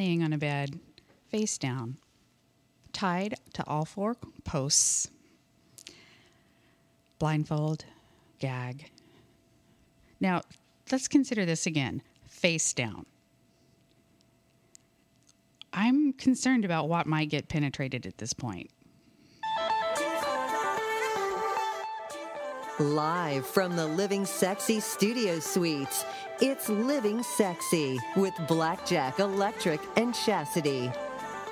laying on a bed, face down, tied to all four posts, blindfold, gag. Now, let's consider this again face down. I'm concerned about what might get penetrated at this point. Live from the Living Sexy Studio Suites, it's Living Sexy with Blackjack Electric and Chastity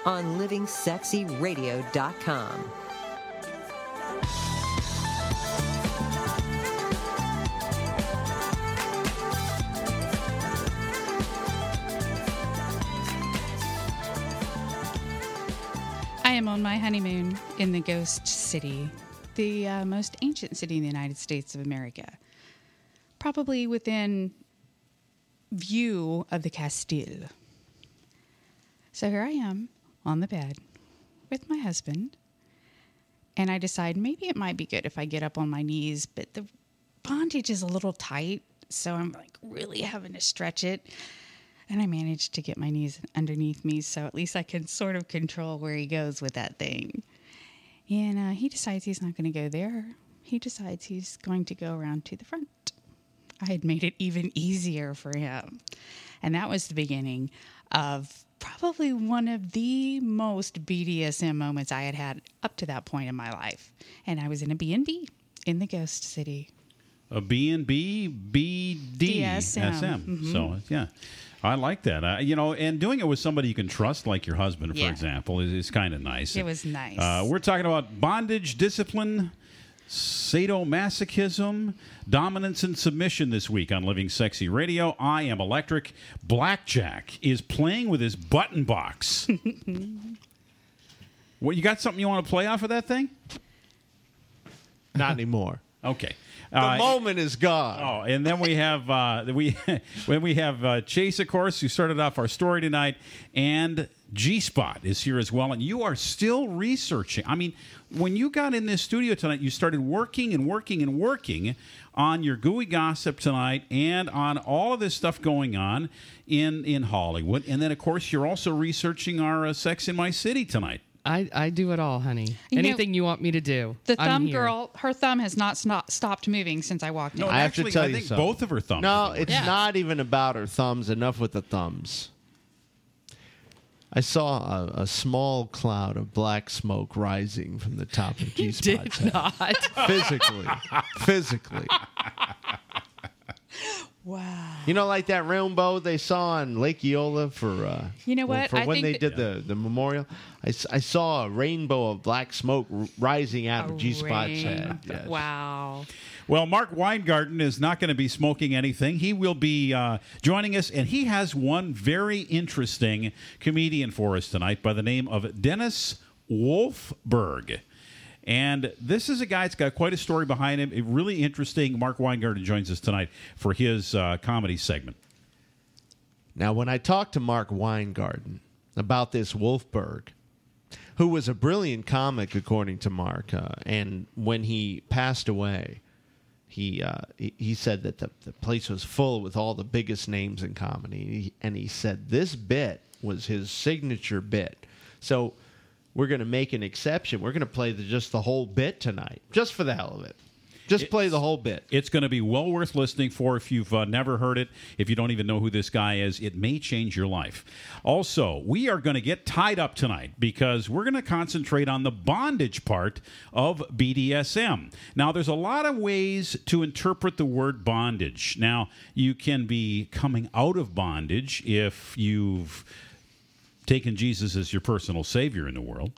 on livingsexyradio.com. I am on my honeymoon in the Ghost City, the uh, most ancient city in the United States of America. Probably within view of the Castile. So here I am on the bed with my husband, and I decide maybe it might be good if I get up on my knees, but the bondage is a little tight, so I'm like really having to stretch it. And I managed to get my knees underneath me, so at least I can sort of control where he goes with that thing. And uh, he decides he's not going to go there. He decides he's going to go around to the front. I had made it even easier for him. And that was the beginning of probably one of the most BDSM moments I had had up to that point in my life. And I was in a B&B in the Ghost City. A B and B BD DSM. SM. Mhm. So yeah, I like that. Uh, you know, and doing it with somebody you can trust, like your husband, for Yeah. example, is, is kind of nice. It was nice. Uh, we're talking about bondage, discipline, sadomasochism, dominance, and submission this week on Living Sexy Radio. I am Electric. Blackjack is playing with his button box. what you got? Something you want to play off of that thing? Not anymore. Okay. The Uh, moment is gone. Oh, and then we have uh, we when we have uh, Chase, of course, who started off our story tonight, and G Spot is here as well. And you are still researching. I mean, when you got in this studio tonight, you started working and working and working on your gooey gossip tonight, and on all of this stuff going on in in Hollywood. And then, of course, you're also researching our uh, Sex in My City tonight. I, I do it all, honey. You know, Anything you want me to do. The I'm thumb here. girl, her thumb has not sno- stopped moving since I walked in. No, I have to tell I you think something. both of her thumbs. No, it's Yeah. not even about her thumbs. Enough with the thumbs. I saw a, a small cloud of black smoke rising from the top of G Spot's did head. not. Physically. Physically. Wow. You know, like that rainbow they saw on Lake Eola for uh, You know what? for I when they did the, the memorial. I saw a rainbow of black smoke r- rising out of G Spot's head. Yes. Wow. Well, Marc Weingarten is not going to be smoking anything. He will be uh, joining us, and he has one very interesting comedian for us tonight by the name of Dennis Wolfberg. And this is a guy that's got quite a story behind him. A really interesting. Marc Weingarten joins us tonight for his uh, comedy segment. Now, when I talked to Marc Weingarten about this Wolfberg, who was a brilliant comic, according to Marc, uh, and when he passed away, he uh, he, said that the, the place was full with all the biggest names in comedy, He- and he said this bit was his signature bit. So we're going to make an exception. We're going to play the, just the whole bit tonight, just for the hell of it. Just play the whole bit. It's going to be well worth listening for if you've uh, never heard it. If you don't even know who this guy is, it may change your life. Also, we are going to get tied up tonight because we're going to concentrate on the bondage part of BDSM. Now, there's a lot of ways to interpret the word bondage. Now, you can be coming out of bondage if you've taken Jesus as your personal savior in the world.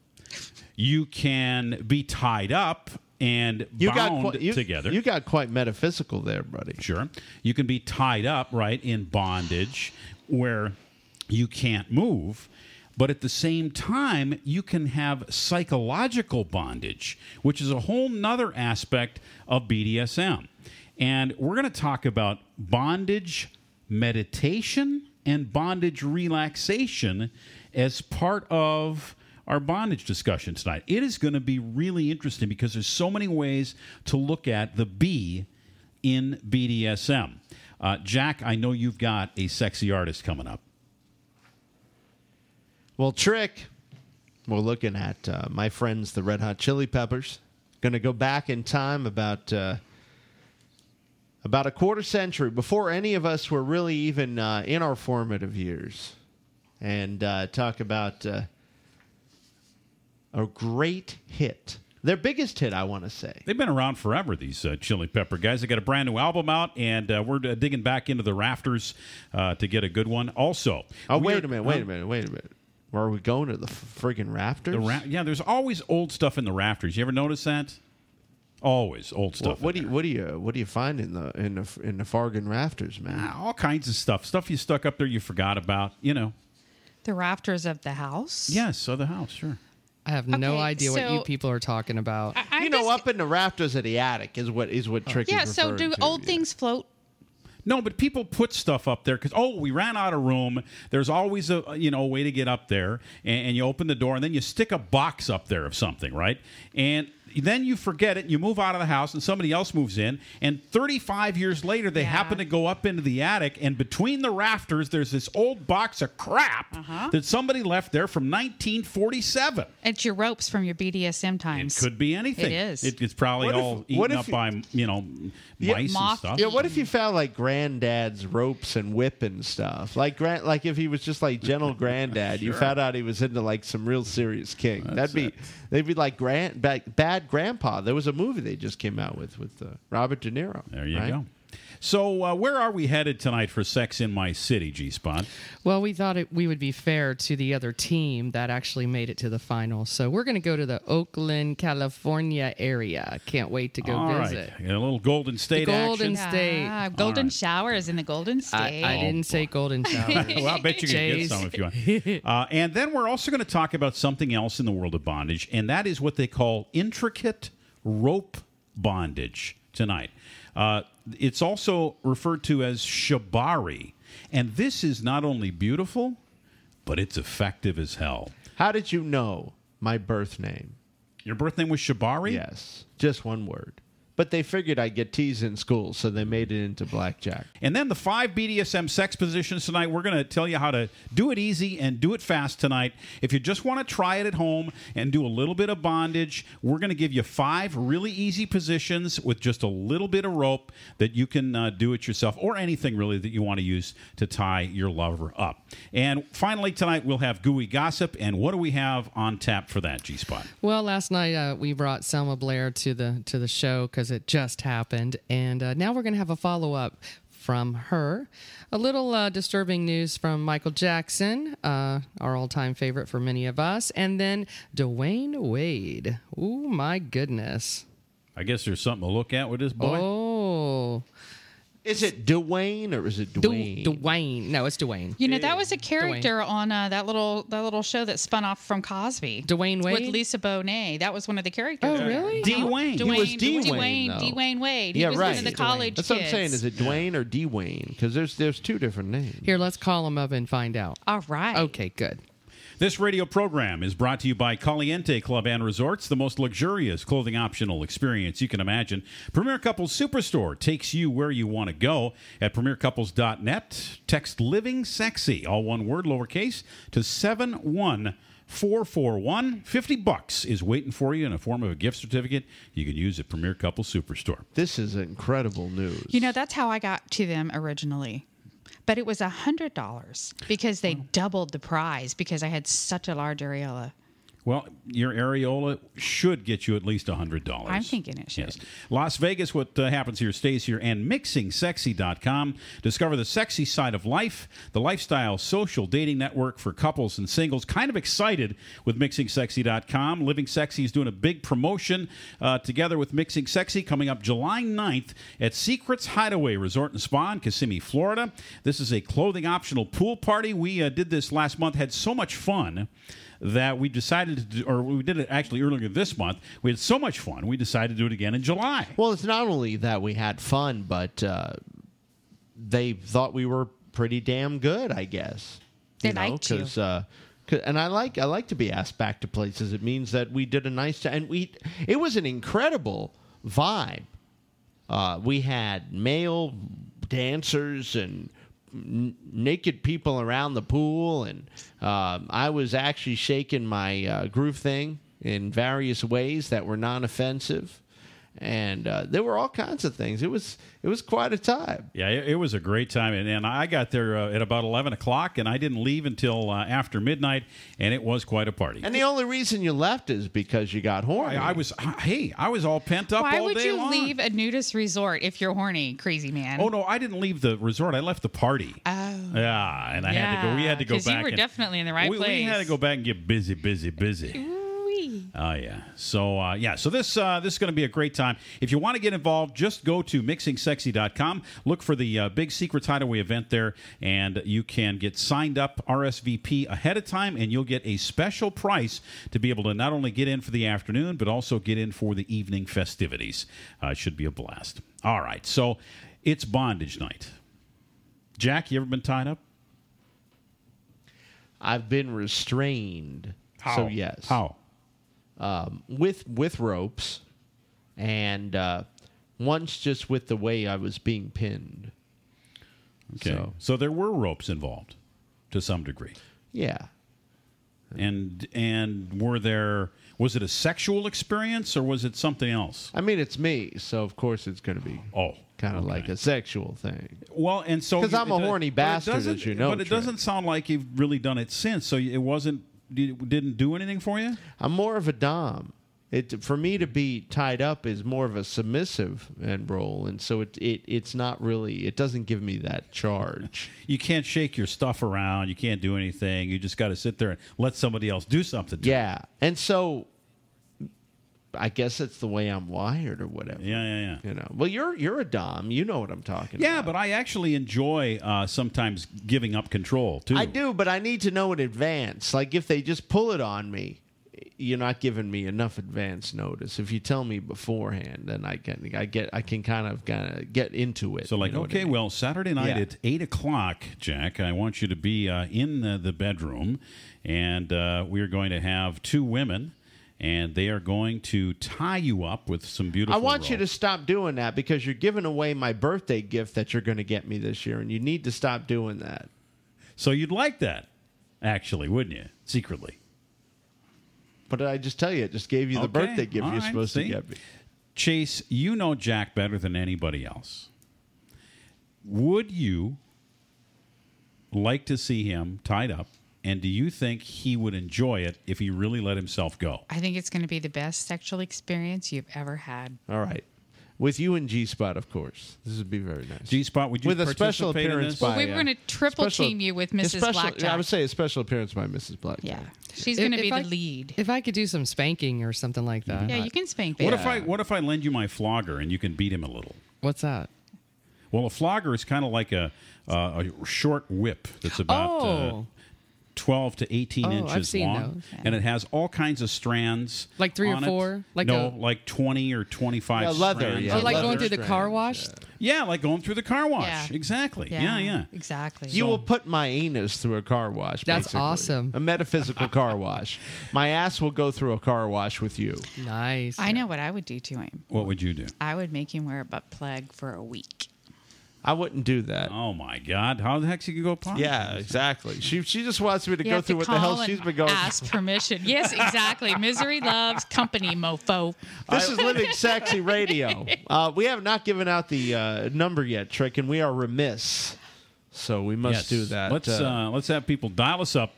You can be tied up and You got bound you, together. You got quite metaphysical there, buddy. Sure. You can be tied up, right, in bondage where you can't move. But at the same time, you can have psychological bondage, which is a whole nother aspect of BDSM. And we're going to talk about bondage meditation and bondage relaxation as part of our bondage discussion tonight. It is going to be really interesting because there's so many ways to look at the B in BDSM. Uh, Jack, I know you've got a sexy artist coming up. Well, Tric. We're looking at uh, my friends, the Red Hot Chili Peppers. Going to go back in time about uh, about a quarter century before any of us were really even uh, in our formative years, and uh, talk about uh, a great hit, their biggest hit, I want to say. They've been around forever, these uh, Chili Pepper guys. They got a brand new album out, and uh, we're uh, digging back into the rafters uh, to get a good one. Also, Oh, we're- wait a minute! Wait a minute! Wait a minute! Where are we going to the friggin' rafters? The ra- yeah, there's always old stuff in the rafters. You ever notice that? Always old What, stuff. what do you what do you what do you find in the in the in the Fargan rafters, man? Ah, all kinds of stuff. Stuff you stuck up there you forgot about. You know. The rafters of the house. Yes, of the house, sure. I have no Okay, idea what you people are talking about. I, I'm you know, just- up in the rafters of the attic is what is what oh. Tric Yeah. So do to, old yeah. things float? No, but people put stuff up there because oh, we ran out of room. There's always a you know a way to get up there, and, and you open the door, and then you stick a box up there of something, right? And then you forget it, and you move out of the house, and somebody else moves in, and 35 years later, they Yeah. happen to go up into the attic, and between the rafters, there's this old box of crap Uh-huh. that somebody left there from 1947. It's your ropes from your BDSM times It could be anything. It is. It, it's probably What if- all what eaten if up you- by you know Yeah, mice and stuff. Yeah, what if you found like granddad's ropes and whip and stuff? Like grand, like if he was just like gentle granddad, you found out he was into like some real serious king. That'd be they'd be like grand bad, bad grandpa. There was a movie they just came out with with uh, Robert De Niro. There you right? go. So, uh, where are we headed tonight for Sex in My City, G Spot? Well, we thought it, we would be fair to the other team that actually made it to the final. So we're going to go to the Oakland, California area. Can't wait to go visit. All right, visit. a little Golden State Golden action. State. Ah, golden All right. showers in the Golden I, State. I didn't say golden shower. well, I bet you can get some if you want. Uh, and then we're also going to talk about something else in the world of bondage, and that is what they call intricate rope bondage tonight. Uh, it's also referred to as shibari, and this is not only beautiful, but it's effective as hell. How did you know my birth name? Your birth name was Shibari? Yes, just one word. But they figured I'd get teased in school, so they made it into blackjack. And then the five BDSM sex positions tonight. We're going to tell you how to do it easy and do it fast tonight. If you just want to try it at home and do a little bit of bondage, we're going to give you five really easy positions with just a little bit of rope that you can uh, do it yourself or anything really that you want to use to tie your lover up. And finally, tonight we'll have gooey gossip. And what do we have on tap for that, G Spot? Well, last night uh, we brought Selma Blair to the to the show because it just happened, and uh, now we're going to have a follow up from her. A little uh, disturbing news from Michael Jackson, uh, our all time favorite for many of us, and then Dwayne Wade. Oh my goodness! I guess there's something to look at with this boy. Oh, Is it Dwayne or is it Du- Dwayne? Dwayne. No, it's Dwayne. You know that was a character on uh, that little that little show that spun off from Cosby. Dwayne Wade? with Lisa Bonet. That was one of the characters. Oh, really? Dwayne. Dwayne, He was Dwayne, Dwayne, though. Dwayne Wade. He yeah, was right. one of the college That's what I'm kids. saying. Is it Dwayne or Dwayne? Because there's there's two different names. Here, let's call him up and find out. All right. Okay, good. This radio program is brought to you by Caliente Club and Resorts, the most luxurious clothing optional experience you can imagine. Premier Couples Superstore takes you where you want to go at premiercouples.net. Text Living Sexy, all one word, lowercase, to 71441. 50 bucks is waiting for you in a form of a gift certificate you can use at Premier Couples Superstore. This is incredible news. You know that's how I got to them originally, but it was a hundred dollars because they doubled the prize because I had such a large areola. Well, your areola should get you at least $100. I'm thinking it should. Yes. Las Vegas, what uh, happens here stays here, and mixingsexy.com. Discover the sexy side of life, the lifestyle social dating network for couples and singles. Kind of excited with mixingsexy.com. Living Sexy is doing a big promotion uh, together with Mixing Sexy coming up July 9th at Secrets Hideaway Resort and Spa in Kissimmee, Florida. This is a clothing optional pool party. We uh, did this last month, had so much fun that we decided to do, or we did it actually earlier this month. We had so much fun, we decided to do it again in July. Well, it's not only that we had fun, but uh, they thought we were pretty damn good. I guess They liked you. 'cause, Uh, 'cause- and I like I like to be asked back to places. It means that we did a nice job, and we it was an incredible vibe. Uh, we had male dancers and naked people around the pool, and um, I was actually shaking my uh, groove thing in various ways that were non-offensive, and uh, there were all kinds of things. It was it was quite a time. Yeah, it, it was a great time, and, and I got there uh, at about eleven o'clock, and I didn't leave until uh, after midnight, and it was quite a party. And the only reason you left is because you got horny. I, I was, hey, I was all pent up Why all would day you long. leave a nudist resort if you're horny, crazy man? Oh no, I didn't leave the resort. I left the party. Oh. Yeah, and I had to go. We had to go 'cause you back. were and- definitely in the right we, We had to place. go back and get busy, busy, busy. Oh yeah. So uh, yeah. So this uh, this is going to be a great time. If you want to get involved, just go to mixingsexy.com. Look for the uh, big Secrets Hideaway event there, and you can get signed up RSVP ahead of time, and you'll get a special price to be able to not only get in for the afternoon, but also get in for the evening festivities. Uh, it should be a blast. All right. So it's bondage night. Jack, you ever been tied up? I've been restrained. So yes, How? Um, with with ropes, and uh, once just with the way I was being pinned. Okay. So- so there were ropes involved to some degree. Yeah, and and were there was it a sexual experience or was it something else I mean it's me, so of course it's going to be oh kind of okay. like a sexual thing. well and so because I'm a horny bastard, as you know, but it Trent. doesn't sound like you've really done it since so it wasn't didn't do anything for you I'm more of a dom. It for me to be tied up is more of a submissive end role, and so it, it it's not really. It doesn't give me that charge. you can't shake your stuff around you can't do anything you just got to sit there and let somebody else do something to you. Yeah, and so I guess it's the way I'm wired or whatever. yeah yeah yeah You know. Well, you're you're a dom. You know what I'm talking yeah, about. Yeah, but I actually enjoy uh, sometimes giving up control too. I do, but I need to know in advance. Like if they just pull it on me, you're not giving me enough advance notice. If you tell me beforehand, then I can I get I can kind of kind of get into it. So, like, you know what I okay, mean? well, Saturday night Yeah. at eight o'clock, Jack, I want you to be uh, in the, the bedroom, and uh, we are going to have two women, and they are going to tie you up with some beautiful. I want you to stop doing that because you're giving away my birthday gift that you're going to get me this year, and you need to stop doing that. So you'd like that, actually, wouldn't you? Secretly. But did I just tell you? It just gave you the Okay, birthday gift all you're right, supposed see? to get me. Chase, you know Jack better than anybody else. Would you like to see him tied up? And do you think he would enjoy it if he really let himself go? I think it's going to be the best sexual experience you've ever had. All right. With you and G Spot, of course. This would be very nice. G Spot, would you With a special in appearance this? by Well, we were uh, gonna triple special- team you with Mrs. special- Blackjack. I would say a special appearance by Mrs. Blackjack. Yeah, she's going to if be I- the lead. If I could do some spanking or something like that. Yeah, you can spank. That. What baby. if I what if I lend you my flogger and you can beat him a little? What's that? Well, a flogger is kind of like a uh, a short whip that's about uh, Oh. twelve to eighteen Oh, I've inches seen long, those. and it has all kinds of strands. Like three or on it. four? Like no, a- like twenty or twenty-five. Yeah, leather, strands. yeah, oh, like leather going through the car wash? Yeah, like going through the car wash. Yeah. Exactly. Yeah, yeah. exactly. You will put my anus through a car wash. That's basically. awesome. A metaphysical car wash. My ass will go through a car wash with you. Nice. I know what I would do to him. What would you do? I would make him wear a butt plug for a week. I wouldn't do that. Oh my God! How the heck she gonna go? potty? Yeah, exactly. She she just wants me to You go have through to what the hell call she's and been going. Ask permission. Yes, exactly. Misery loves company, mofo. This is Living Sexy Radio. Uh, we have not given out the uh, number yet, Tric, and we are remiss. So we must Yes. do that. Let's Uh, uh, let's have people dial us up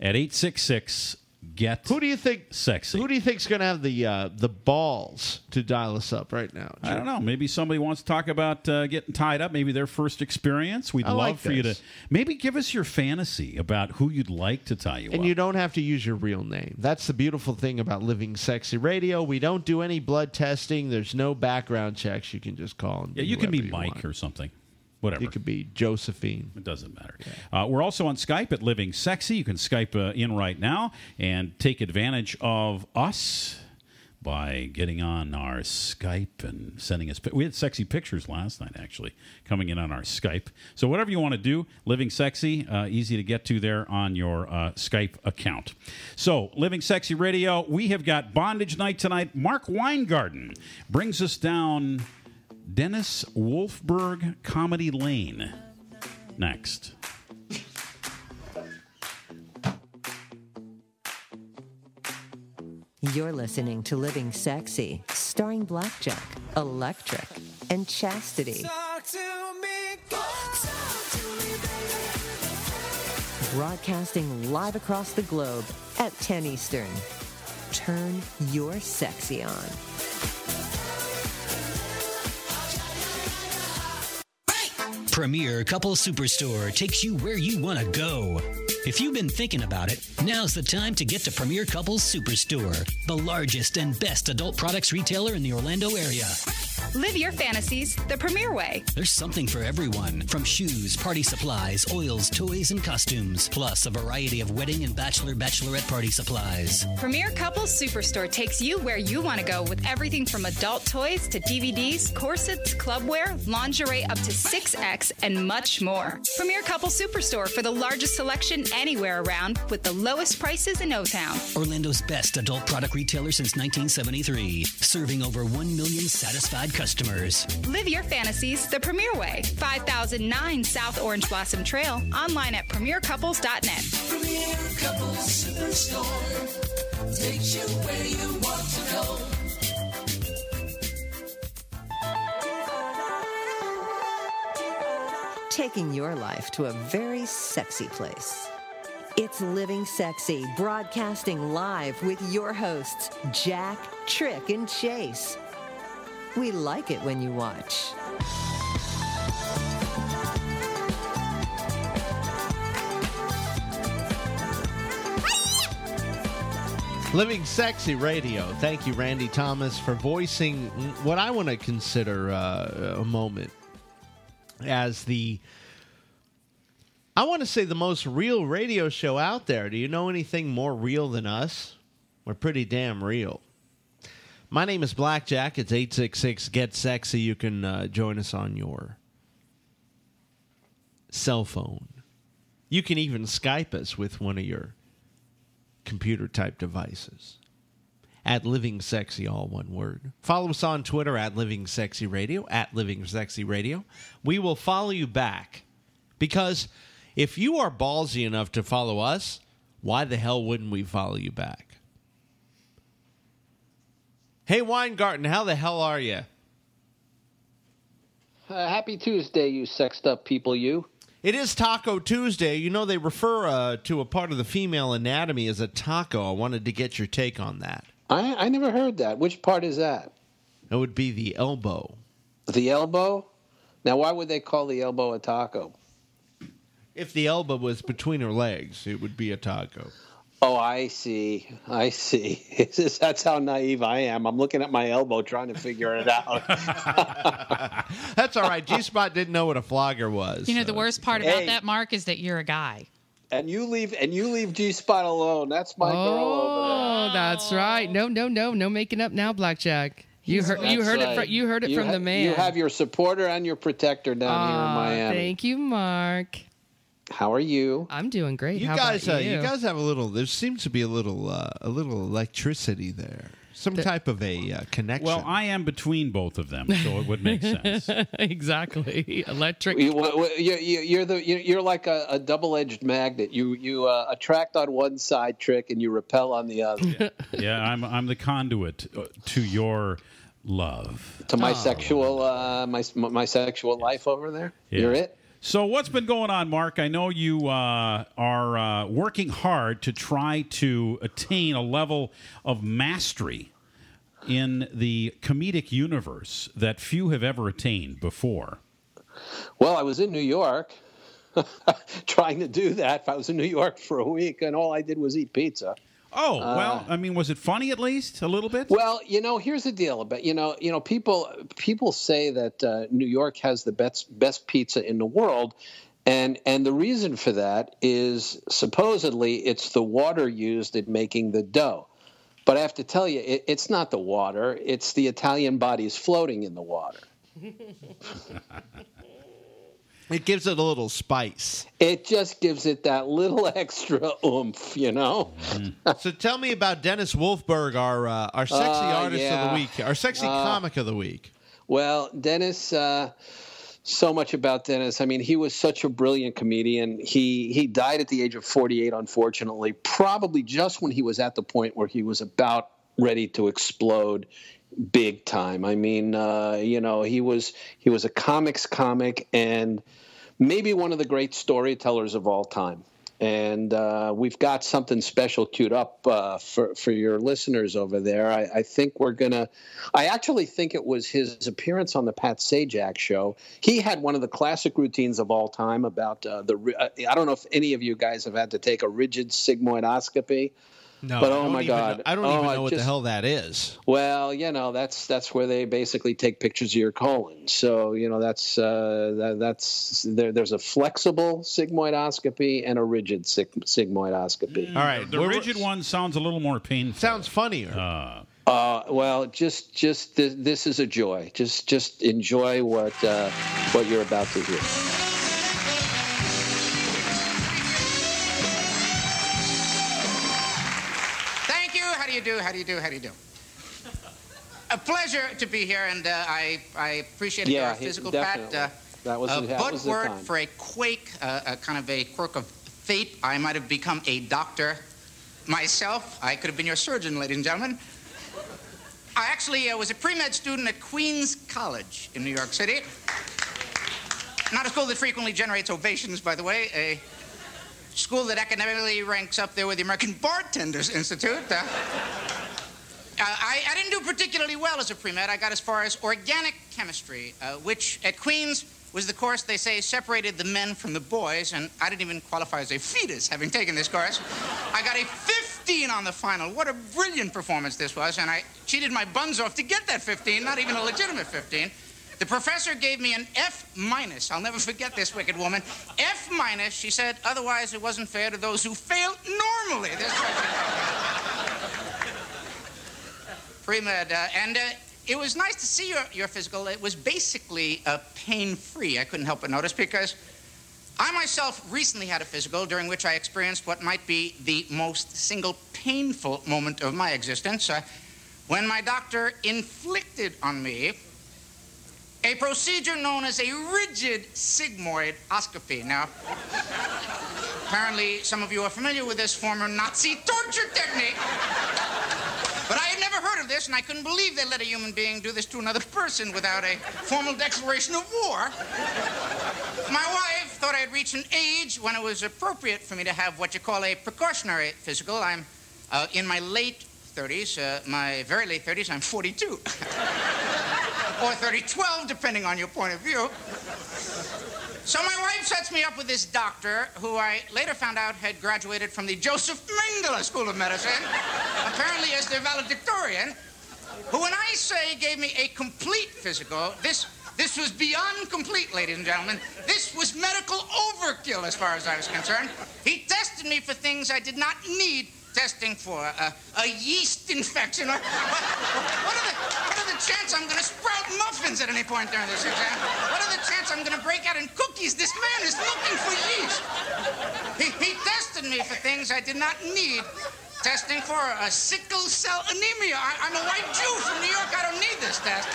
at eight six six get. who do you think sexy? Who do you think's going to have the uh, the balls to dial us up right now? I don't know. Maybe somebody wants to talk about uh, getting tied up. Maybe their first experience. We'd I love like for you to maybe give us your fantasy about who you'd like to tie you And up. you don't have to use your real name. That's the beautiful thing about Living Sexy Radio. We don't do any blood testing. There's no background checks. You can just call and yeah, you can be Mike or something. Whatever. You could be Josephine. It doesn't matter. Uh, we're also on Skype at Living Sexy. You can Skype uh, in right now and take advantage of us by getting on our Skype and sending us. We had sexy pictures last night, actually, coming in on our Skype. So whatever you want to do, Living Sexy, uh, easy to get to there on your uh, Skype account. So Living Sexy Radio, we have got Bondage Night tonight. Marc Weingarten brings us down Dennis Wolfberg Comedy Lane. next. You're listening to Living Sexy, starring Blackjack, Electric, and Chastity. Broadcasting live across the globe at 10 Eastern. Turn your sexy on. Premier Couple Superstore takes you where you want to go. If you've been thinking about it, now's the time to get to Premier Couples Superstore, the largest and best adult products retailer in the Orlando area. Live your fantasies the premier way. There's something for everyone from shoes, party supplies, oils, toys, and costumes, plus a variety of wedding and bachelor bachelorette party supplies. Premier Couples Superstore takes you where you want to go with everything from adult toys to DVDs, corsets, clubwear, lingerie up to 6X, and much more. Premier Couples Superstore for the largest selection anywhere around with the lowest prices in O Town. Orlando's best adult product retailer since 1973, serving over 1 million satisfied customers. Live your fantasies the premier way. 5009 South Orange Blossom Trail. Online at premiercouples.net. Premier Couples Superstore takes you where you want to go. Taking your life to a very sexy place. It's Living Sexy, broadcasting live with your hosts, Jack, Tric, and Chase. We like it when you watch. Living Sexy Radio. Thank you, Randy Thomas, for voicing what I want to consider uh, a moment as the. I want to say the most real radio show out there. Do you know anything more real than us? We're pretty damn real. My name is Blackjack. It's 866 Get Sexy. You can uh, join us on your cell phone. You can even Skype us with one of your computer type devices. At Living Sexy, all one word. Follow us on Twitter at Living Sexy Radio, at Living Sexy Radio. We will follow you back because if you are ballsy enough to follow us, why the hell wouldn't we follow you back? Hey, Weingarten, how the hell are you? Uh, happy Tuesday, you sexed up people, you. It is Taco Tuesday. You know, they refer uh, to a part of the female anatomy as a taco. I wanted to get your take on that. I, I never heard that. Which part is that? It would be the elbow. The elbow? Now, why would they call the elbow a taco? If the elbow was between her legs, it would be a taco. Oh, I see. I see. Just- That's how naive I am. I'm looking at my elbow trying to figure it out. That's all right. G Spot didn't know what a flogger was. You know, the worst part about Hey. that, Marc, is that you're a guy. and you leave and you leave G Spot alone. That's my girl over oh, there. Oh, that's right. No, no, no, no making up now, Blackjack. You heard, you That's heard it. right. From, you heard it You from ha- the man. You have your supporter and your protector down here in Miami. Thank you, Marc. How are you? I'm doing great. You How guys, about uh, you? you guys have a little. There seems to be a little, uh, a little electricity there. Some type of a uh, connection. Well, I am between both of them, so it would make sense. exactly. Electric. You, wh- wh- you, you, you're the you- you're like a, a double-edged magnet. You you uh, attract on one side, Tric, and you repel on the other. yeah, I'm I'm the conduit uh, to your love. to my sexual uh, my my sexual life over there. Yeah. You're it. So what's been going on, Marc? I know you uh, are uh, working hard to try to attain a level of mastery in the comedic universe that few have ever attained before. Well, I was in New York trying to do that. I was in New York for a week, and all I did was eat pizza. Oh well, I mean, was it funny at least a little bit? Well, you know, here's the deal about you know, you know, people people say that uh, New York has the best best pizza in the world, and and the reason for that is supposedly it's the water used in making the dough. But I have to tell you, it, it's not the water; it's the Italian bodies floating in the water. it gives it a little spice. It just gives it that little extra oomph, you know. so tell me about Dennis Wolfberg, our uh, our sexy Uh, artist of the week, our sexy Uh, comic of the week. Well, Dennis. Uh, so much about Dennis. I mean, he was such a brilliant comedian. He he died at the age of 48, unfortunately, probably just when he was at the point where he was about ready to explode big time. I mean, uh, you know, he was he was a comics comic and maybe one of the great storytellers of all time. And uh, we've got something special queued up uh, for for your listeners over there. I, I think we're gonna. I actually think it was his appearance on the Pat Sajak show. He had one of the classic routines of all time about uh, the. uh, I don't know if any of you guys have had to take a rigid sigmoidoscopy. No, but oh my even god, know- I don't Oh, even I know what the hell that is. well, you know, that's that's where they basically take pictures of your colon. So, you know, that's uh, that, that's there, there's a flexible sigmoidoscopy and a rigid sig- sigmoidoscopy. All right, The we're- rigid one sounds a little more painful. Sounds funnier. Uh, Uh, well, just just this, this is a joy. Just just enjoy what uh, what you're about to hear. You. How do you do? How do you do? How do you do? A pleasure to be here, and uh, I I appreciate Yeah, your physical definitely. pat. Uh, That was a that butt was word time. for a quake, uh, a kind of a quirk of fate. I might have become a doctor myself. I could have been your surgeon, ladies and gentlemen. I actually uh, was a pre-med student at Queens College in New York City. Not a school that frequently generates ovations, by the way. A school that academically ranks up there with the American Bartenders Institute. Uh, I, I didn't do particularly well as a pre-med. I got as far as organic chemistry, uh, which at Queens was the course they say separated the men from the boys, and I didn't even qualify as a fetus having taken this course. I got a 15 on the final. What a brilliant performance this was, and I cheated my buns off to get that 15, not even a legitimate 15. The professor gave me an F minus. I'll never forget this wicked woman. F minus. She said, otherwise it wasn't fair to those who fail normally. Pre-med, uh, and uh, it was nice to see your, your physical. It was basically uh, pain-free. I couldn't help but notice because I myself recently had a physical during which I experienced what might be the most single painful moment of my existence. Uh, when my doctor inflicted on me a procedure known as a rigid sigmoidoscopy. Now, apparently some of you are familiar with this former Nazi torture technique. But I had never heard of this, and I couldn't believe they let a human being do this to another person without a formal declaration of war. My wife thought I had reached an age when it was appropriate for me to have what you call a precautionary physical. I'm uh, in my late 30s, uh, my very late 30s, I'm 42. or 30, 12, depending on your point of view. So my wife sets me up with this doctor who I later found out had graduated from the Joseph Mengele School of Medicine, apparently as their valedictorian, who, when I say gave me a complete physical, this this was beyond complete, ladies and gentlemen. This was medical overkill as far as I was concerned. He tested me for things I did not need testing for. Uh, a yeast infection. Or, what, what, are the, what the chances I'm to sprout muffins at any point during this exam? What are the chances I'm to break out in cookies? This man is looking for yeast. He, he tested me for things I did not need testing for. A sickle cell anemia. I, I'm a white Jew from New York. I don't need this test.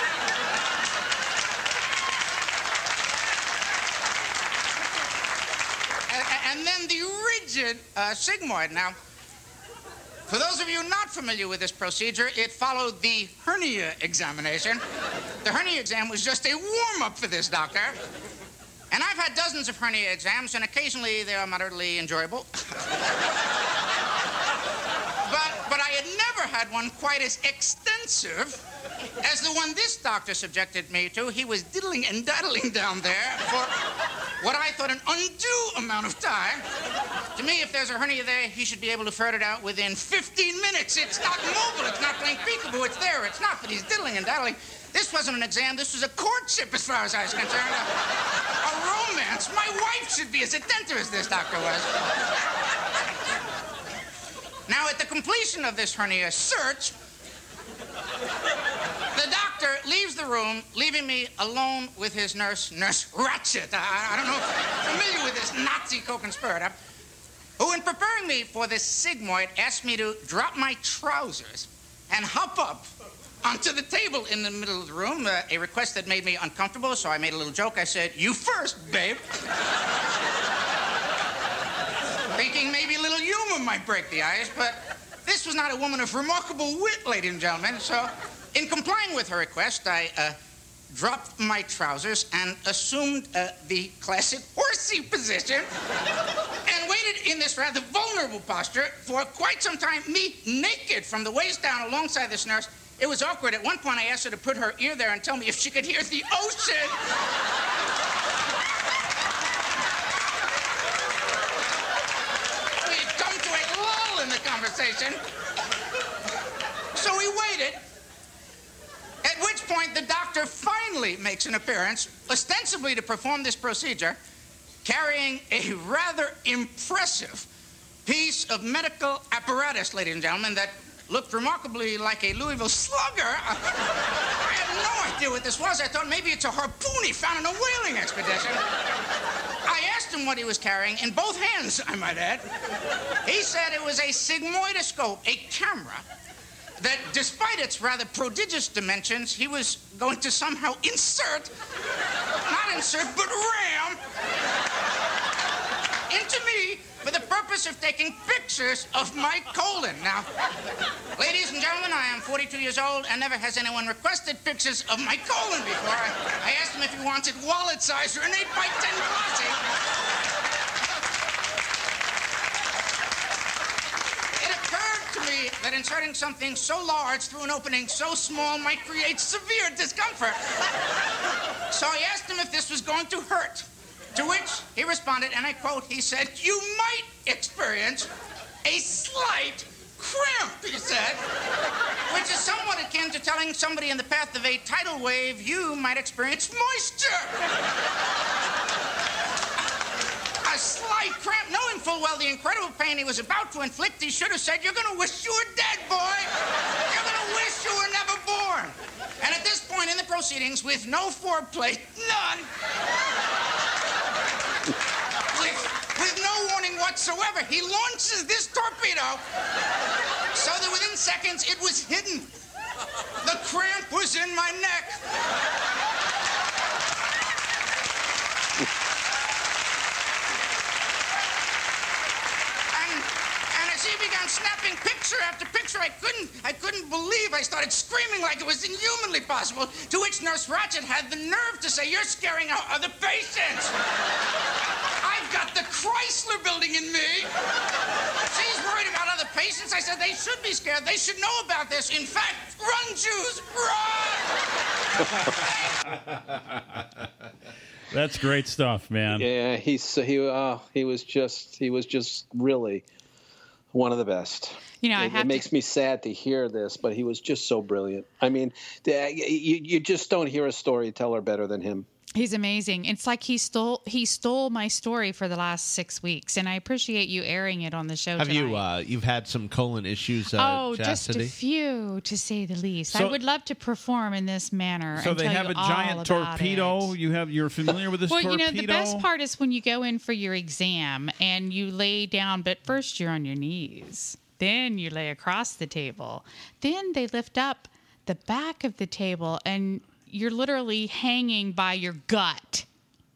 A- and then the rigid uh, sigmoid. Now, for those of you not familiar with this procedure, it followed the hernia examination. The hernia exam was just a warm up for this doctor. And I've had dozens of hernia exams, and occasionally they are moderately enjoyable. but, but I had never had one quite as extensive as the one this doctor subjected me to. He was diddling and daddling down there for what I thought an undue amount of time. To me, if there's a hernia there, he should be able to ferret it out within 15 minutes. It's not mobile. It's not playing peekaboo. It's there. It's not, but he's diddling and daddling. This wasn't an exam. This was a courtship, as far as I was concerned. A, a romance. My wife should be as attentive as this doctor was. Now, at the completion of this hernia search, doctor leaves the room, leaving me alone with his nurse, Nurse Ratched. I, I don't know if you're familiar with this Nazi co-conspirator, who, in preparing me for this sigmoid, asked me to drop my trousers and hop up onto the table in the middle of the room, uh, a request that made me uncomfortable, so I made a little joke. I said, You first, babe. Thinking maybe a little humor might break the ice, but this was not a woman of remarkable wit, ladies and gentlemen. So, in complying with her request, I uh, dropped my trousers and assumed uh, the classic horsey position and waited in this rather vulnerable posture for quite some time, me naked from the waist down alongside this nurse. It was awkward. At one point, I asked her to put her ear there and tell me if she could hear the ocean. we had come to a lull in the conversation. So we waited. At which point, the doctor finally makes an appearance, ostensibly to perform this procedure, carrying a rather impressive piece of medical apparatus, ladies and gentlemen, that looked remarkably like a Louisville slugger. I had no idea what this was. I thought maybe it's a harpoon he found in a whaling expedition. I asked him what he was carrying, in both hands, I might add. He said it was a sigmoidoscope, a camera that, despite its rather prodigious dimensions, he was going to somehow insert, not insert, but ram into me for the purpose of taking pictures of my colon. Now, ladies and gentlemen, I am 42 years old and never has anyone requested pictures of my colon before. I, I asked him if he wanted wallet size or an 8 by 10 glossy. It occurred to me that inserting something so large through an opening so small might create severe discomfort. So I asked him if this was going to hurt. To which he responded, and I quote, he said, You might experience a slight cramp, he said, which is somewhat akin to telling somebody in the path of a tidal wave you might experience moisture. A slight cramp, knowing full well the incredible pain he was about to inflict, he should have said, You're gonna wish you were dead, boy. You're gonna wish you were never born. And at this point in the proceedings, with no foreplay, none, with, with no warning whatsoever, he launches this torpedo so that within seconds it was hidden. The cramp was in my neck. And, and as he began snapping picture after picture, I couldn't, I couldn't believe I started screaming like it was inhumanly possible. To which Nurse Ratched had the nerve to say, "You're scaring out other patients." I've got the Chrysler Building in me. She's worried about other patients. I said they should be scared. They should know about this. In fact, run, Jews, run! That's great stuff, man. Yeah, he's he uh, he was just he was just really one of the best. You know, I it, have it makes to, me sad to hear this, but he was just so brilliant. I mean, you, you just don't hear a storyteller better than him. He's amazing. It's like he stole he stole my story for the last six weeks, and I appreciate you airing it on the show. Have you uh, you've had some colon issues? Uh, oh, just a few, to say the least. I would love to perform in this manner. So they have a giant torpedo. it. You have you're familiar with this Well, torpedo? you know, the best part is when you go in for your exam and you lay down, but first you're on your knees. Then you lay across the table. Then they lift up the back of the table and you're literally hanging by your gut.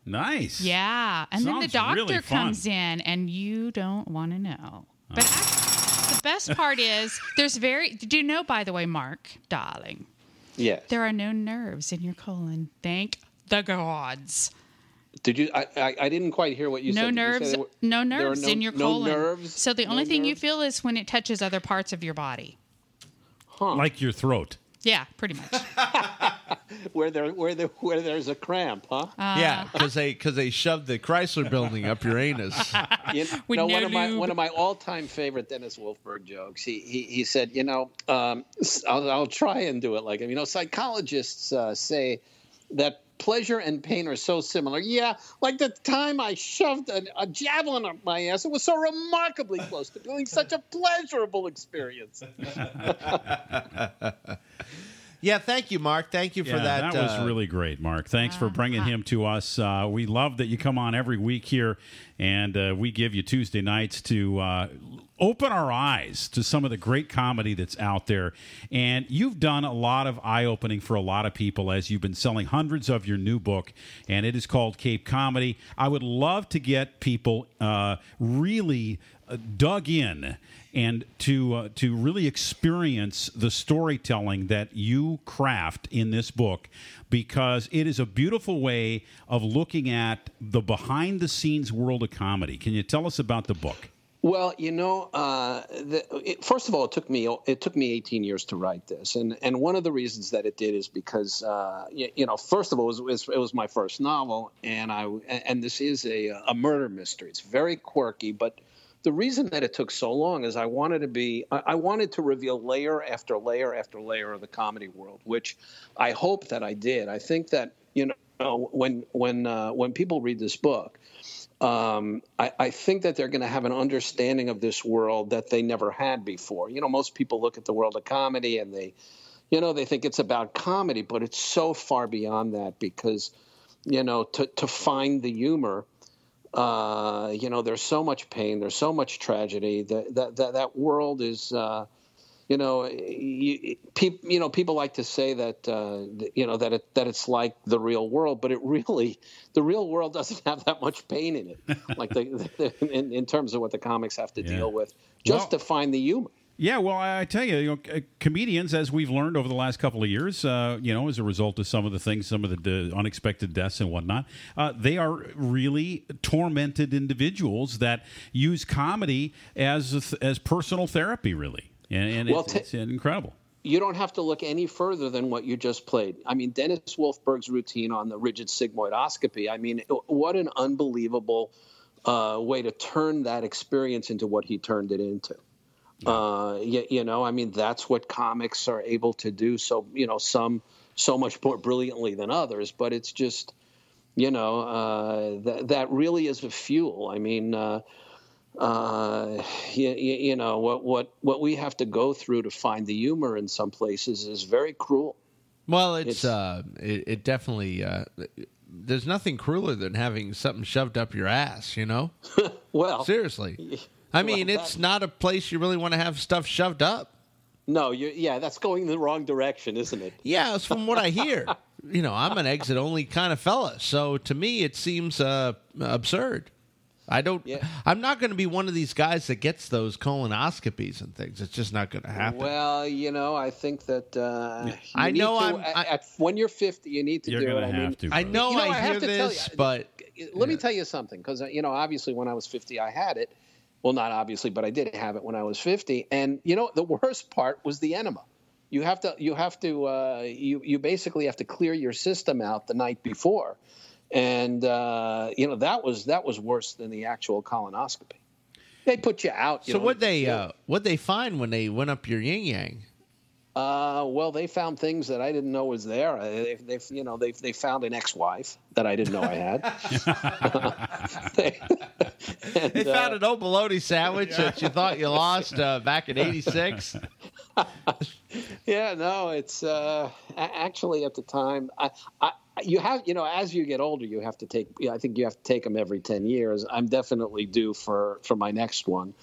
Nice. Yeah. And then the doctor really comes in and you don't want to know. But oh. actually, the best part is there's very, do you know, by the way, Marc, darling, Yes. there are no nerves in your colon. Thank the gods. Did you? I, I, I didn't quite hear what you no said. Did you say nerves, were- no nerves no- in your colon. no colon. nerves? So the No only thing you feel is when it touches other parts of your body. Huh. Like your throat. Yeah, pretty much. where there where there where there's a cramp, huh? yeah, because they because they shoved the Chrysler Building up your anus. You know, no one of my lube. one of my all time favorite Dennis Wolfberg jokes. He he, he said, you know, um, s- I'll, I'll try and do it like him. You know, psychologists uh, say that pleasure and pain are so similar. Yeah, like the time I shoved a, a javelin up my ass, it was so remarkably close to being such a pleasurable experience. Yeah, thank you, Marc. Thank you for Yeah, that. was uh, really great, Marc. Thanks for bringing him to us. Uh, we love that you come on every week here, and uh, we give you Tuesday nights to uh, open our eyes to some of the great comedy that's out there. And you've done a lot of eye opening for a lot of people as you've been selling hundreds of your new book, and it is called Cape Comedy. I would love to get people uh, really uh, dug in and to uh, to really experience the storytelling that you craft in this book because it is a beautiful way of looking at the behind the scenes world of comedy. Can you tell us about the book? Well, you know, uh, the, it, first of all, it took me it took me 18 years to write this, and and one of the reasons that it did is because uh, you, you, know, first of all, it was, it was my first novel, and I and this is a a murder mystery. It's very quirky, but the reason that it took so long is I wanted to be I wanted to reveal layer after layer after layer of the comedy world, which I hope that I did. I think that you know when when uh, when people read this book um, I, I, think that they're going to have an understanding of this world that they never had before. You know, most people look at the world of comedy and they, you know, they think it's about comedy, but it's so far beyond that because, you know, to, to find the humor, uh, you know, there's so much pain, there's so much tragedy. That that that, that world is, uh, you know, you, people, you know, people like to say that, uh, you know, that it, that it's like the real world, but it really, the real world doesn't have that much pain in it, like the, the in, in, terms of what the comics have to Yeah. deal with, just Well- to find the humor. Yeah, well, I tell you, you know, comedians, as we've learned over the last couple of years, uh, you know, as a result of some of the things, some of the unexpected deaths and whatnot, uh, they are really tormented individuals that use comedy as as personal therapy, really, and, and Well, it's, ta- it's incredible. you don't have to look any further than what you just played. I mean, Dennis Wolfberg's routine on the rigid sigmoidoscopy. I mean, what an unbelievable uh, way to turn that experience into what he turned it into. Uh, you, you know, I mean, that's what comics are able to do. So, you know, some so much more brilliantly than others, but it's just, you know, uh, that that really is a fuel. I mean, uh, uh, you, you know what what what we have to go through to find the humor in some places is very cruel. Well, it's, It's- uh, it, it definitely. Uh, there's nothing crueler than having something shoved up your ass. You know, Well, seriously. I mean, Well, it's that- not a place you really want to have stuff shoved up. no, you yeah, that's going in the wrong direction, isn't it? Yeah, it's from what I hear. you know, I'm an exit only kind of fella, so to me it seems uh, absurd. I don't. Yeah. I'm not going to be one of these guys that gets those colonoscopies and things. It's just not going to happen. Well, you know, I think that uh, I know to- I'm- I- at- when you're 50, you need to You're do it. to I have mean, to. I know You know, I, I hear have to tell you, but let me tell you something because you know obviously when i was 50 i had it well not obviously but i did have it when i was 50 and you know the worst part was the enema you have to you have to uh, you you basically have to clear your system out the night before and uh, you know that was that was worse than the actual colonoscopy they put you out you so know, what they uh, what they find when they went up your yin yang? uh, well, they found things that I didn't know was there. Uh, They, they, you know, they they found an ex-wife that I didn't know I had. They- and, They found uh, an old bologna sandwich that you thought you lost uh, back in '86. Yeah, no, it's uh, actually at the time. I, I, you have, you know, as you get older, you have to take. I think you have to take them every ten years. I'm definitely due for for my next one.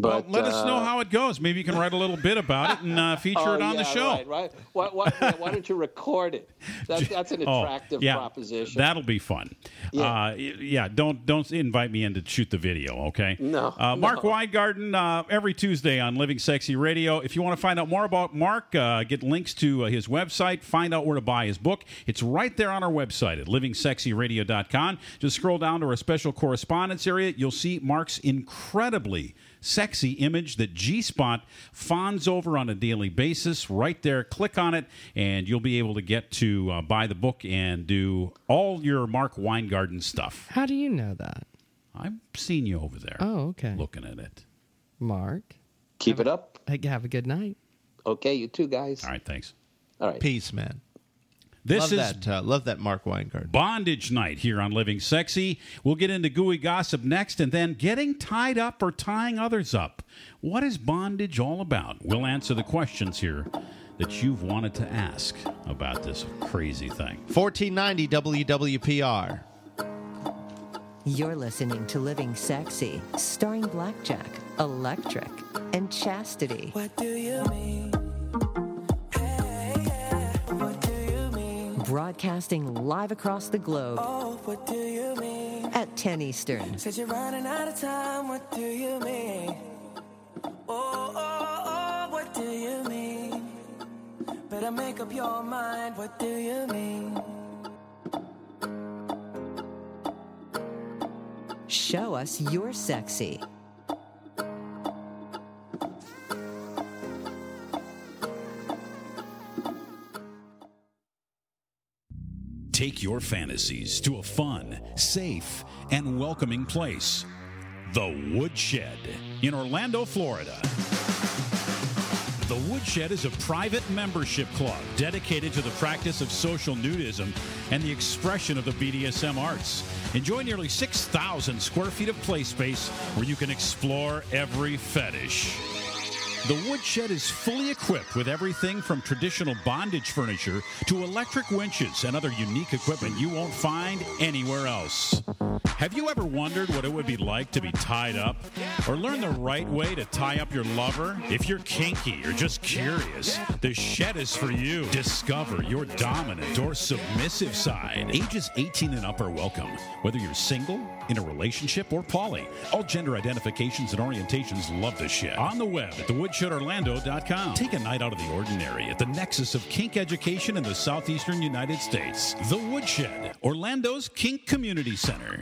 But well, let us know uh, how it goes. Maybe you can write a little bit about it and uh, feature oh, it on the show. Right, right. Why, why, why don't you record it? That, that's an Oh, attractive yeah, proposition. That'll be fun. Yeah. Uh, yeah. Don't don't invite me in to shoot the video. Okay. No, Uh, Marc. Weingarten uh, every Tuesday on Living Sexy Radio. If you want to find out more about Marc, uh, get links to uh, his website. Find out where to buy his book. It's right there on our website at livingsexyradio.com. Just scroll down to our special correspondence area. You'll see Marc's incredibly sexy image that G Spot fawns over on a daily basis. Right there, click on it, and you'll be able to get to uh, buy the book and do all your Marc Weingarten stuff. How do you know that? I've seen you over there Oh, okay. looking at it. Marc, Keep it up. hey, have a good night. Okay, you too, guys. All right, thanks. All right. Peace, man. This love is that. Uh, love that Marc Weingart. bondage night here on Living Sexy. We'll get into gooey gossip next and then getting tied up or tying others up. What is bondage all about? We'll answer the questions here that you've wanted to ask about this crazy thing. 1490 WWPR. You're listening to Living Sexy, starring Blackjack, Electric, and Chastity. What do you mean? Broadcasting live across the globe Oh, what do you mean? at 10 Eastern. Said you're running out of time. What do you mean? Oh, oh, oh, what do you mean? Better make up your mind. What do you mean? Show us you're sexy. Take your fantasies to a fun, safe, and welcoming place. The Woodshed in Orlando, Florida. The Woodshed is a private membership club dedicated to the practice of social nudism and the expression of the BDSM arts. Enjoy nearly 6,000 square feet of play space where you can explore every fetish. The Woodshed is fully equipped with everything from traditional bondage furniture to electric winches and other unique equipment you won't find anywhere else. Have you ever wondered what it would be like to be tied up or learn the right way to tie up your lover? If you're kinky or just curious, the shed is for you. Discover your dominant or submissive side. Ages 18 and up are welcome, whether you're single, in a relationship, or poly. All gender identifications and orientations love the shed. On the web at thewoodshedorlando.com. Take a night out of the ordinary at the nexus of kink education in the southeastern United States. The Woodshed, Orlando's Kink Community Center.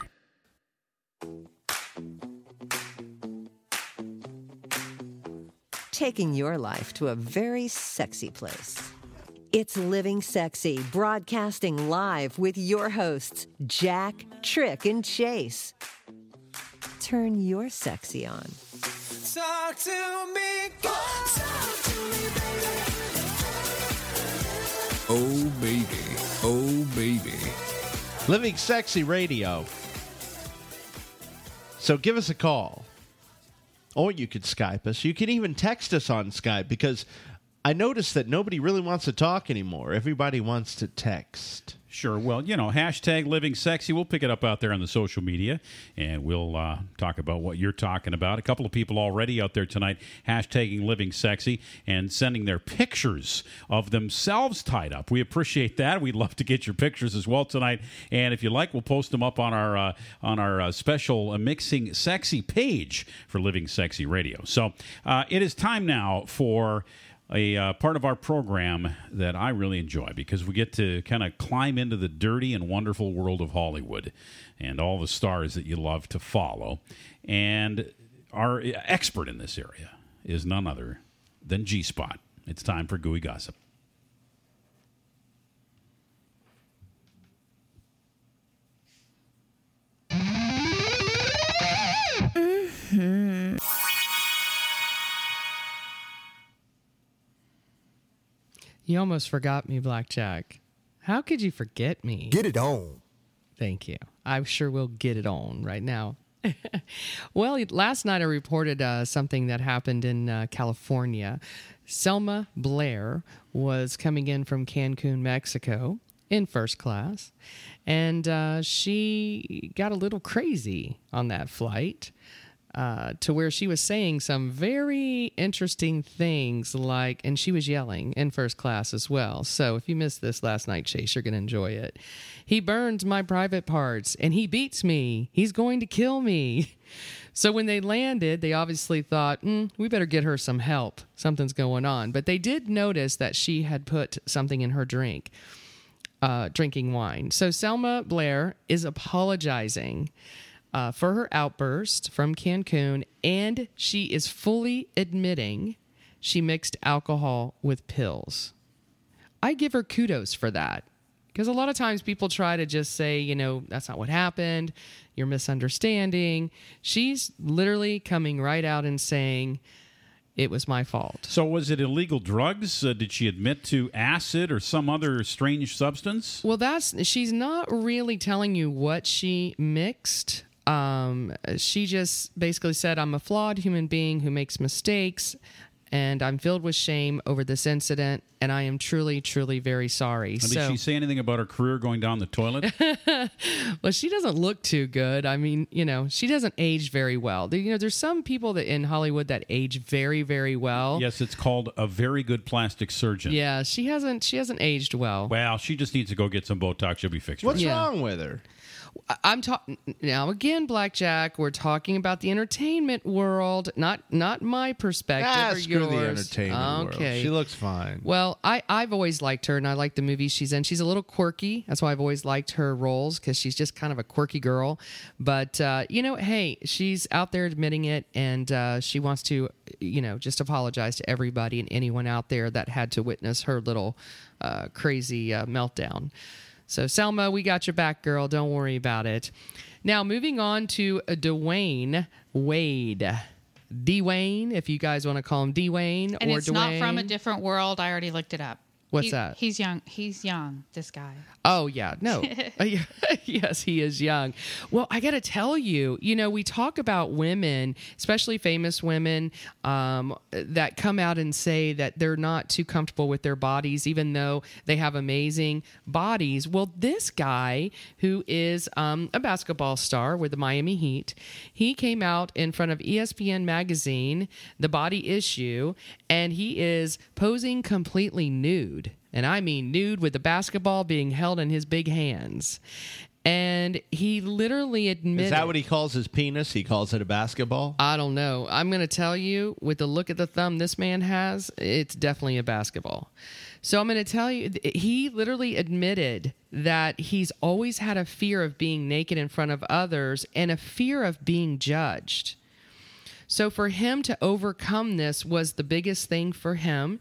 taking your life to a very sexy place. It's Living Sexy, broadcasting live with your hosts, Jack, Tric, and Chase. Turn your sexy on. Talk to me. Talk to me, baby. Oh, baby. Oh, baby. Living Sexy Radio. So give us a call. Or you could Skype us. You can even text us on Skype because I noticed that nobody really wants to talk anymore. Everybody wants to text. Sure. Well, you know, hashtag living sexy. We'll pick it up out there on the social media and we'll uh, talk about what you're talking about. A couple of people already out there tonight hashtagging living sexy and sending their pictures of themselves tied up. We appreciate that. We'd love to get your pictures as well tonight. And if you like, we'll post them up on our uh, on our uh, special uh, mixing sexy page for Living Sexy Radio. So uh, it is time now for a uh, part of our program that I really enjoy because we get to kind of climb into the dirty and wonderful world of Hollywood and all the stars that you love to follow. And our expert in this area is none other than G Spot. It's time for Gooey Gossip. You almost forgot me, Blackjack. How could you forget me? Get it on. Thank you. I'm sure we'll get it on right now. well, last night I reported uh, something that happened in uh, California. Selma Blair was coming in from Cancun, Mexico in first class, and uh, she got a little crazy on that flight. Uh, to where she was saying some very interesting things, like, and she was yelling in first class as well. So if you missed this last night, Chase, you're going to enjoy it. He burns my private parts and he beats me. He's going to kill me. So when they landed, they obviously thought, mm, we better get her some help. Something's going on. But they did notice that she had put something in her drink, uh, drinking wine. So Selma Blair is apologizing uh, for her outburst from Cancun, and she is fully admitting she mixed alcohol with pills. I give her kudos for that because a lot of times people try to just say, you know, that's not what happened, you're misunderstanding. She's literally coming right out and saying, it was my fault. So, was it illegal drugs? Uh, did she admit to acid or some other strange substance? Well, that's she's not really telling you what she mixed. Um, she just basically said, "I'm a flawed human being who makes mistakes." And I'm filled with shame over this incident, and I am truly, truly very sorry. Did so, she say anything about her career going down the toilet? well, she doesn't look too good. I mean, you know, she doesn't age very well. There- You know, there's some people that in Hollywood that age very, very well. yes, it's called a very good plastic surgeon. Yeah, she hasn't. She hasn't aged well. Well, she just needs to go get some Botox. She'll be fixed. What's right. Yeah. wrong with her? I'm talking now again, Blackjack. We're talking about the entertainment world, not not my perspective Ah, or screw yours. the entertainment okay. world. She looks fine. Well, I, I've always liked her, and I like the movies she's in. She's a little quirky. That's why I've always liked her roles because she's just kind of a quirky girl. But uh, you know, hey, she's out there admitting it, and uh, she wants to, you know, just apologize to everybody and anyone out there that had to witness her little uh, crazy uh, meltdown. So, Selma, we got your back, girl. Don't worry about it. Now, moving on to Dwyane Wade. Dwayne, if you guys want to call him Dwayne And or it's Dwayne. not from a different world. I already looked it up. What's He- that? He's young. He's young. This guy. Oh yeah, no. Uh, yes, he is young. Well, I got to tell you, you know, we talk about women, especially famous women, um, that come out and say that they're not too comfortable with their bodies, even though they have amazing bodies. Well, this guy who is um, a basketball star with the Miami Heat, he came out in front of ESPN magazine, the Body Issue, and he is posing completely nude and I mean nude with the basketball being held in his big hands. And he literally admitted Is that what he calls his penis? He calls it a basketball? I don't know. I'm going to tell you, with the look at the thumb this man has, it's definitely a basketball. So I'm going to tell you, he literally admitted that he's always had a fear of being naked in front of others and a fear of being judged. So for him to overcome this was the biggest thing for him.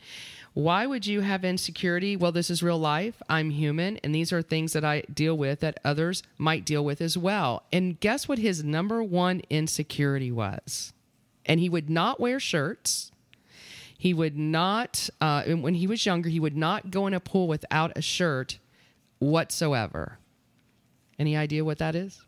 Why would you have insecurity? Well, this is real life. I'm human, and these are things that I deal with that others might deal with as well. And guess what his number one insecurity was? And he would not wear shirts. He would not, uh, when he was younger, he would not go in a pool without a shirt whatsoever. Any idea what that is?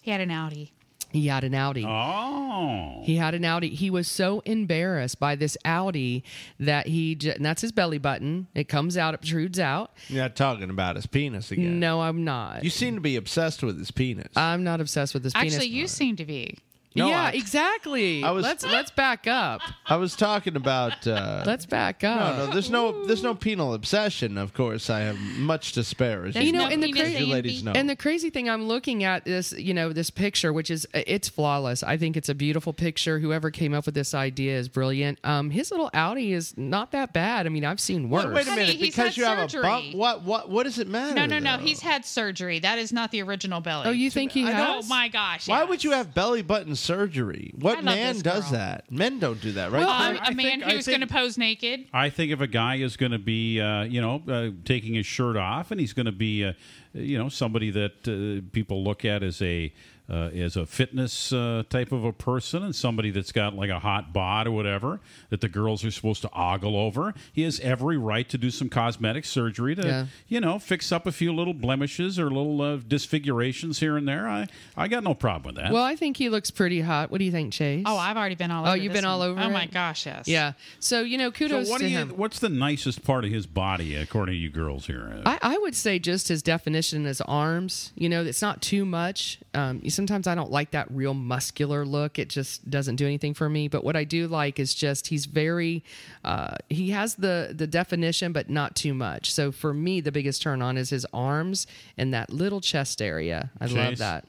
He had an outie. He had an outie. Oh. He had an outie. He was so embarrassed by this outie that he, j- and that's his belly button. It comes out, it protrudes out. You're not talking about his penis again. No, I'm not. You seem to be obsessed with his penis. I'm not obsessed with this penis. Actually, you seem to be. No, yeah, I- exactly. I was- let's let's back up. I was talking about. Uh, Let's back up. no, no, there's no, there's no penal obsession. Of course, I have much to spare. As There's You know, no and the penis crazy- you ladies know. And the crazy thing, I'm looking at this, you know, this picture, which is it's flawless. I think it's a beautiful picture. Whoever came up with this idea is brilliant. Um, his little outie is not that bad. I mean, I've seen worse. Wait, wait a Honey, minute, he's because had you have a surgery. bump. What, what, what does it matter? No, no, no. though? He's had surgery. That is not the original belly. Oh, you think he I has? Oh my gosh. Why yes. would you have belly button surgery? What love man this does girl. that? Men don't do that, right? Well, I- a- I a man think- I who's going to think- pose naked. I think if a guy is going to be, uh, you know, uh, taking his shirt off, and he's going to be, uh, you know, somebody that uh, people look at as a uh, as a fitness uh, type of a person, and somebody that's got like a hot bod or whatever that the girls are supposed to ogle over, he has every right to do some cosmetic surgery to, Yeah. you know, fix up a few little blemishes or little uh, disfigurations here and there. I I got no problem with that. Well, I think he looks pretty hot. What do you think, Chase? Oh, I've already been all over. Oh, you've this been all one. over Oh my it? gosh, yes. yeah. So you know, so kudos what to you? him. What's the nicest part of his body, according to you girls here? I, I would say just his definition, his arms. You know, it's not too much. Um, sometimes I don't like that real muscular look. It just doesn't do anything for me. But what I do like is just he's very. Uh, he has the the definition, but not too much. So for me, the biggest turn on is his arms and that little chest area. I love that.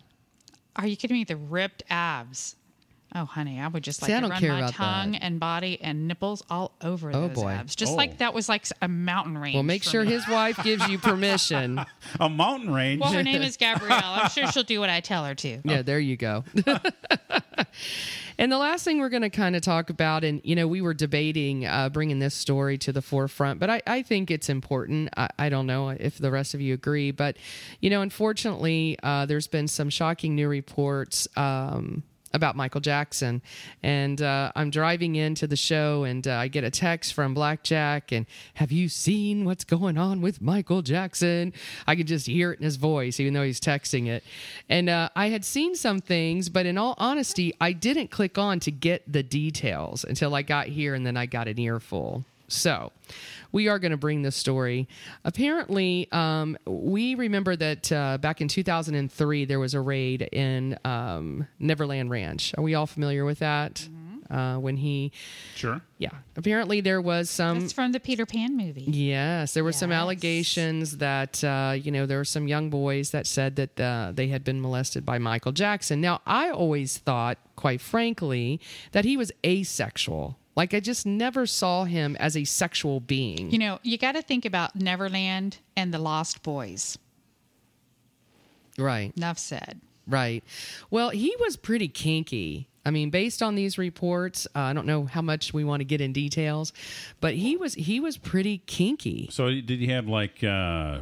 Are you kidding me? The ripped abs. Oh, honey, I would just like See, I to don't run care my about tongue that. and body and nipples all over Oh, those boy. abs. Just Oh. like that was like a mountain range. Well, make for sure me. his wife gives you permission. a mountain range. Well, her name is Gabrielle. I'm sure she'll do what I tell her to. Yeah, there you go. and the last thing we're going to kind of talk about, and you know, we were debating uh, bringing this story to the forefront, but I, I think it's important. I, I don't know if the rest of you agree, but you know, unfortunately, uh, there's been some shocking new reports. Um, about Michael Jackson. And uh, I'm driving into the show and uh, I get a text from Blackjack and have you seen what's going on with Michael Jackson? I could just hear it in his voice, even though he's texting it. And uh, I had seen some things, but in all honesty, I didn't click on to get the details until I got here and then I got an earful. So, we are going to bring this story. Apparently, um, we remember that uh, back in 2003, there was a raid in um, Neverland Ranch. Are we all familiar with that? Uh, when he, Sure. yeah, apparently there was some. That's from the Peter Pan movie. Yes, there were some allegations that uh, you know there were some young boys that said that uh, they had been molested by Michael Jackson. Now, I always thought, quite frankly, that he was asexual. Like I just never saw him as a sexual being. You know, you got to think about Neverland and the Lost Boys. right, Enough said. right. Well, he was pretty kinky. I mean, based on these reports, uh, I don't know how much we want to get in details, but he was he was pretty kinky. So did he have like uh,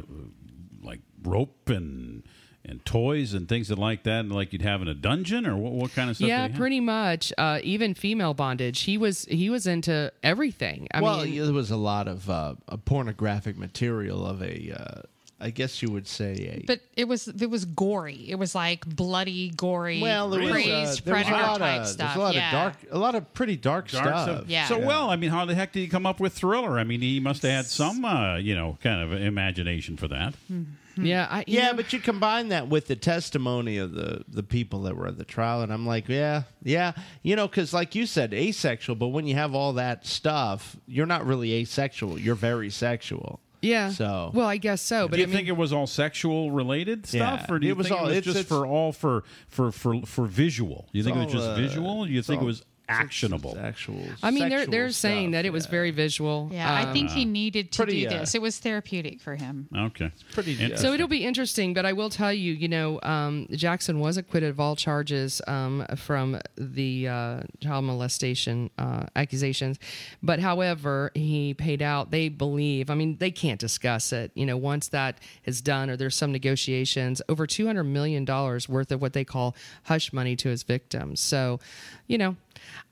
like rope and and toys and things like that, like you'd have in a dungeon, or what, what kind of stuff? yeah, did he have? pretty much. Uh, even female bondage. He was he was into everything. I well, mean, there was a lot of uh, a pornographic material of a, uh, I guess you would say a. But it was it was gory. It was like bloody, gory, well, there was, crazed there was a lot type of, stuff. There's a lot yeah. of dark, a lot of pretty dark, Dark stuff. stuff. Yeah. So well, I mean, how the heck did he come up with Thriller? I mean, he must have had some, uh, you know, kind of imagination for that. Yeah, I, Yeah, know, but you combine that with the testimony of the the people that were at the trial, and I'm like, yeah, yeah, you know, because like you said, asexual. But when you have all that stuff, you're not really asexual. You're very sexual. yeah. So- well, I guess so. But do you I mean, think it was all sexual related stuff, Yeah, or do you it was think all- it was it's- just it's- for all for for for for visual? You think it was just uh, visual? You it's think it was actionable? Actual. I mean, they're they're saying stuff, that it was yeah. very visual. Yeah, I Um, think he needed to pretty, do uh, this. It was therapeutic for him. Okay, pretty. So it'll be interesting, but I will tell you, you know, um, Jackson was acquitted of all charges um, from the uh, child molestation uh, accusations. But however, he paid out. They believe. I mean, they can't discuss it. You know, once that is done, or there's some negotiations, over two hundred million dollars worth of what they call hush money to his victims. So, you know.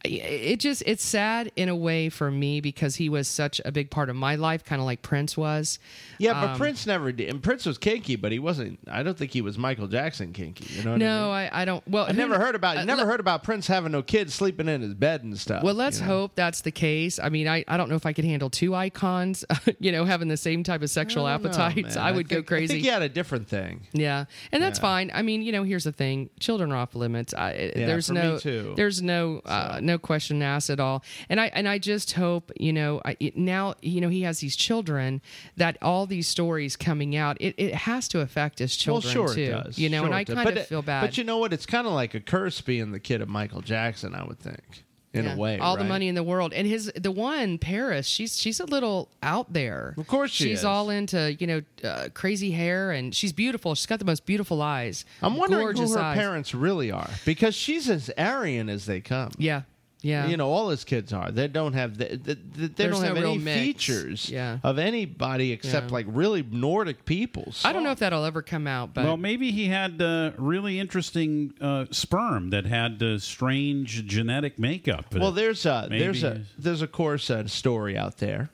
It just it's sad in a way for me because he was such a big part of my life, kind of like Prince was. Yeah, but Um, Prince never did. And Prince was kinky, but he wasn't. I don't think he was Michael Jackson kinky. You know? What I, No, mean? I, I don't. Well, I never heard about. uh, never le- heard about Prince having no kids sleeping in his bed and stuff. Well, let's you know? hope that's the case. I mean, I, I don't know if I could handle two icons, you know, having the same type of sexual I don't know, appetites. man. I would go crazy. I think he had a different thing. Yeah, and that's Yeah. fine. I mean, you know, here's the thing: children are off limits. I, Yeah, there's no, there's no, uh, no question asked at all. And I and I just hope, you know, I, it, now you know he has these children that all these stories coming out, it, it has to affect his children well, sure too. it does. You know, Sure and I does. kind But of feel bad. But you know what? It's kind of like a curse being the kid of Michael Jackson. I would think, in Yeah. a way. all the money in the world and his the one paris she's she's a little out there Of course she she's is. all into you know uh, crazy hair and she's beautiful she's got the most beautiful eyes I'm wondering who her eyes. parents really are because she's as Aryan as they come. yeah yeah You know, all his kids are. They don't have the, the, the- they There's don't have no real any mix. features Yeah. of anybody except Yeah. like really Nordic peoples. i don't know if that'll ever come out but well, maybe he had uh, really interesting uh, sperm that had uh, strange genetic makeup. Well, there's a Maybe- there's a there's of course a story out there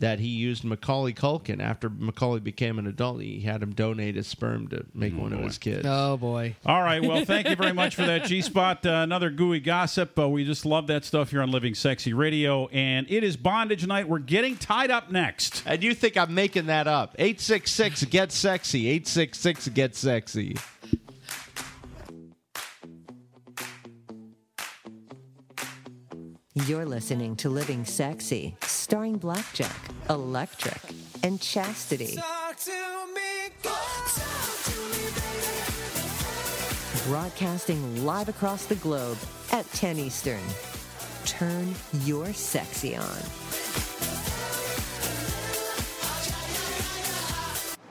that he used Macaulay Culkin after Macaulay became an adult. He had him donate his sperm to make one of his kids. oh boy All right. Well, thank you very much for that, G Spot. Uh, another gooey gossip. Uh, we just love that stuff here on Living Sexy Radio. And it is bondage night. We're getting tied up next. And you think I'm making that up? Eight six six get sexy. Eight six six get sexy. You're listening to Living Sexy, starring Blackjack, Electric, and Chastity. Talk to me, Broadcasting live across the globe at 10 Eastern. Turn your sexy on.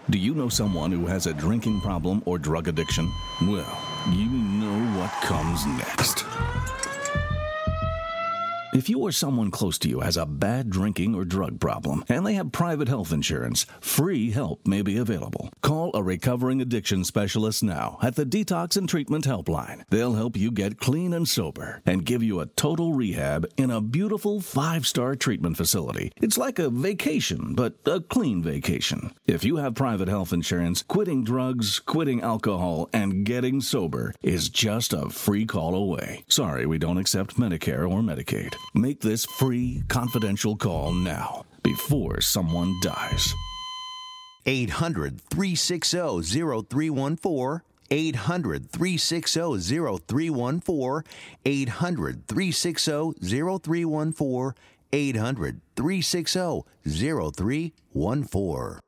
Do you know someone who has a drinking problem or drug addiction? Well, you know what comes next. If you or someone close to you has a bad drinking or drug problem and they have private health insurance, free help may be available. Call a recovering addiction specialist now at the Detox and Treatment Helpline. They'll help you get clean and sober and give you a total rehab in a beautiful five star treatment facility. It's like a vacation, but a clean vacation. If you have private health insurance, quitting drugs, quitting alcohol, and getting sober is just a free call away. Sorry, we don't accept Medicare or Medicaid. Make this free, confidential call now before someone dies. 800 360 0314. 800 360 0314. 800 360 0314. 800 360 0314.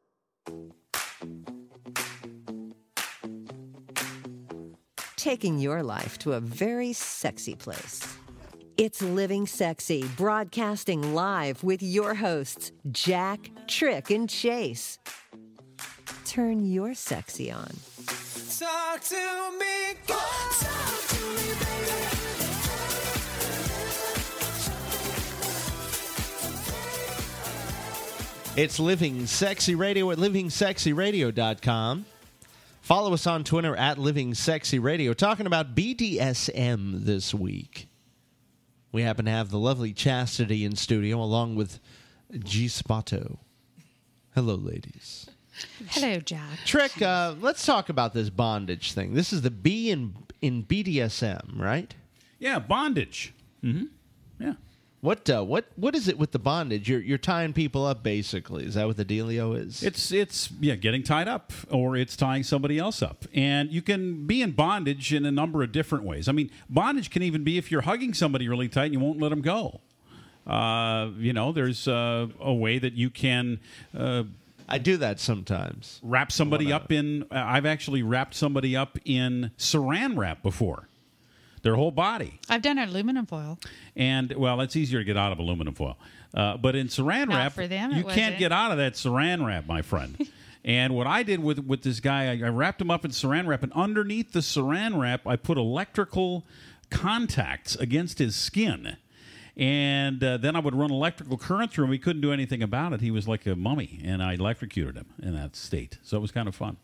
Taking your life to a very sexy place. It's Living Sexy, broadcasting live with your hosts, Jack, Tric, and Chase. Turn your sexy on. Talk to me, go. Talk to me, baby. It's Living Sexy Radio at livingsexyradio.com. Follow us on Twitter at Living Sexy Radio. Talking about BDSM this week. We happen to have the lovely Chastity in studio along with G Spot. Hello, ladies. Hello, Jack. Tric, uh, let's talk about this bondage thing. This is the B in in BDSM, right? Yeah, bondage. Mm-hmm. Yeah. What uh, what what is it with the bondage? You're you're tying people up basically. Is that what the dealio is? It's it's yeah, getting tied up, or it's tying somebody else up, and you can be in bondage in a number of different ways. I mean, bondage can even be if you're hugging somebody really tight and you won't let them go. Uh, you know, there's uh, a way that you can. Uh, I do that sometimes. Wrap somebody up in. I've actually wrapped somebody up in Saran wrap before. Their whole body. I've done aluminum foil. And well, it's easier to get out of aluminum foil. Uh, but in saran Not wrap, for them, you can't get out of that saran wrap, my friend. and what I did with with this guy, I, I wrapped him up in saran wrap, and underneath the saran wrap, I put electrical contacts against his skin. And uh, then I would run electrical current through him. He couldn't do anything about it. He was like a mummy, and I electrocuted him in that state. So it was kind of fun.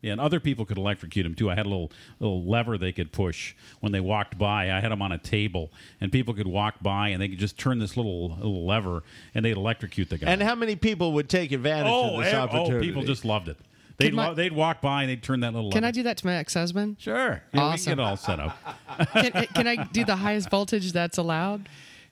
Yeah, and other people could electrocute him too. I had a little little lever they could push when they walked by. I had them on a table, and people could walk by and they could just turn this little little lever, and they'd electrocute the guy. And how many people would take advantage oh, of this ev- opportunity? oh, people just loved it. They'd my- wa- they'd walk by and they'd turn that little. Can I do that to my ex-husband? Sure. Yeah, Awesome. We can get all set up. can, eh, can I do the highest voltage that's allowed?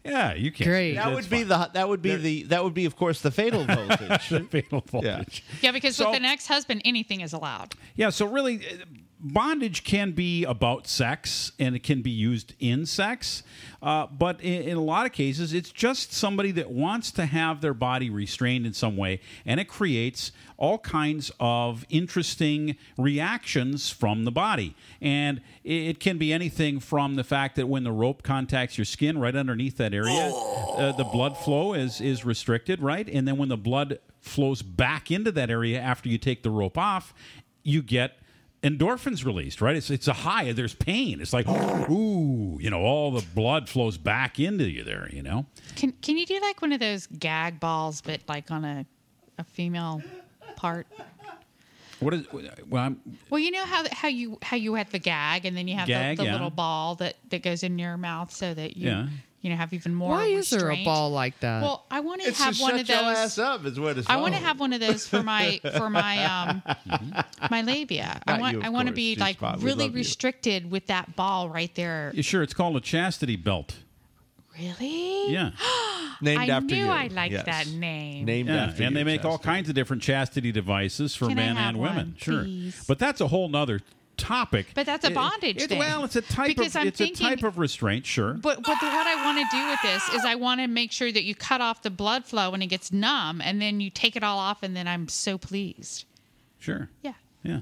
Yeah, you can. Great. that would be the that would be the that would be of course the fatal voltage. the fatal voltage. Yeah, yeah because So- with an ex-husband, anything is allowed. Yeah, so really, uh, bondage can be about sex and it can be used in sex. Uh, but in, in a lot of cases, it's just somebody that wants to have their body restrained in some way, and it creates all kinds of interesting reactions from the body. And it, it can be anything from the fact that when the rope contacts your skin right underneath that area, uh, the blood flow is, is restricted, right? And then when the blood flows back into that area after you take the rope off, you get endorphins released, right? It's it's a high. There's pain. It's like ooh, you know, all the blood flows back into you there. You know, Can Can you do like one of those gag balls, but like on a a female part? what is? Well, I'm, Well, you know how how you how you have the gag, and then you have Gag, the, the yeah. little ball that that goes in your mouth, so that you Yeah. You know have even more. Why is there a ball like that? Well, I want to it's have to one shut of your those. ass up is what it's. I want to for. have one of those for my for my um my labia. I want you, I want to be G like spot. Really love you. restricted with that ball right there. yeah, sure. It's called a chastity belt. Really? Yeah, named I after knew you. I liked Yes. that name. Named yeah. after and you, they make all Chastity. kinds of different chastity devices for Can I men have and women. one, sure, please? but that's a whole nother topic. But that's a It- bondage it- thing. Well, it's a type Because of I'm it's thinking- a type of restraint. Sure. But but the, what I want to do with this is I want to make sure that you cut off the blood flow when it gets numb, and then you take it all off, and then I'm so pleased. Sure. Yeah. Yeah.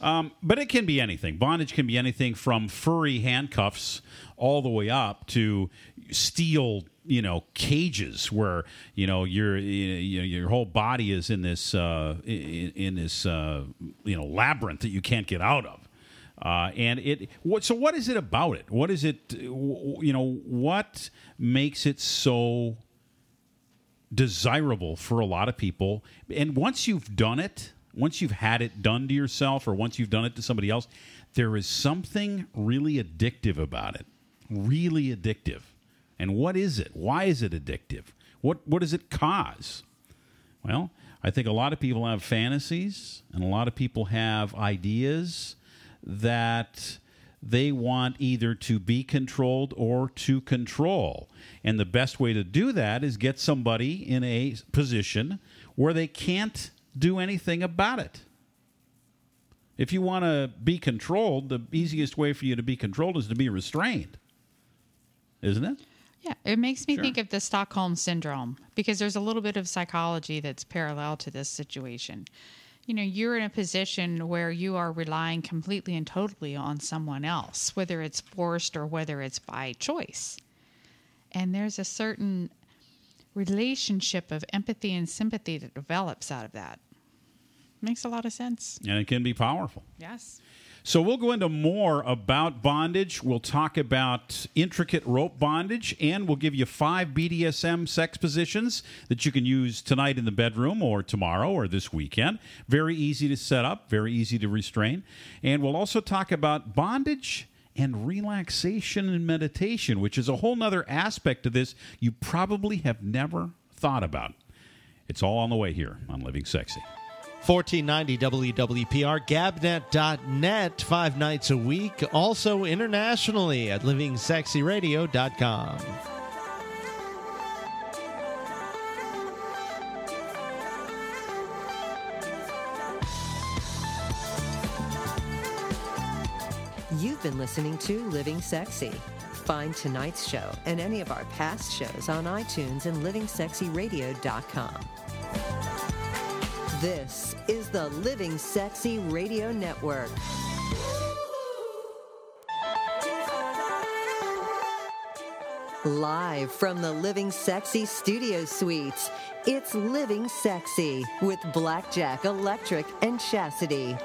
Um, but it can be anything. Bondage can be anything from furry handcuffs all the way up to steel, you know, cages where you know your you know, your whole body is in this uh, in, in this uh, you know labyrinth that you can't get out of. Uh, and it what so what is it about it? What is it? You know what makes it so desirable for a lot of people? And once you've done it, once you've had it done to yourself, or once you've done it to somebody else, there is something really addictive about it. Really addictive. And what is it? Why is it addictive? What what does it cause? Well, I think a lot of people have fantasies and a lot of people have ideas that they want either to be controlled or to control. And the best way to do that is get somebody in a position where they can't do anything about it. If you want to be controlled, the easiest way for you to be controlled is to be restrained. Isn't it? Yeah, it makes me think of the Stockholm syndrome because there's a little bit of psychology that's parallel to this situation. You know, you're in a position where you are relying completely and totally on someone else, whether it's forced or whether it's by choice. And there's a certain relationship of empathy and sympathy that develops out of that. Makes a lot of sense. And it can be powerful. Yes. So we'll go into more about bondage. We'll talk about intricate rope bondage, and we'll give you five BDSM sex positions that you can use tonight in the bedroom or tomorrow or this weekend. Very easy to set up, very easy to restrain. And we'll also talk about bondage and relaxation and meditation, which is a whole nother aspect of this you probably have never thought about. It's all on the way here on Living Sexy. 1490 WWPR, gabnet.net, five nights a week. Also internationally at livingsexyradio.com. You've been listening to Living Sexy. Find tonight's show and any of our past shows on iTunes and livingsexyradio.com. This is the Living Sexy Radio Network. Live from the Living Sexy Studio Suites, it's Living Sexy with Blackjack, Electric, and Chastity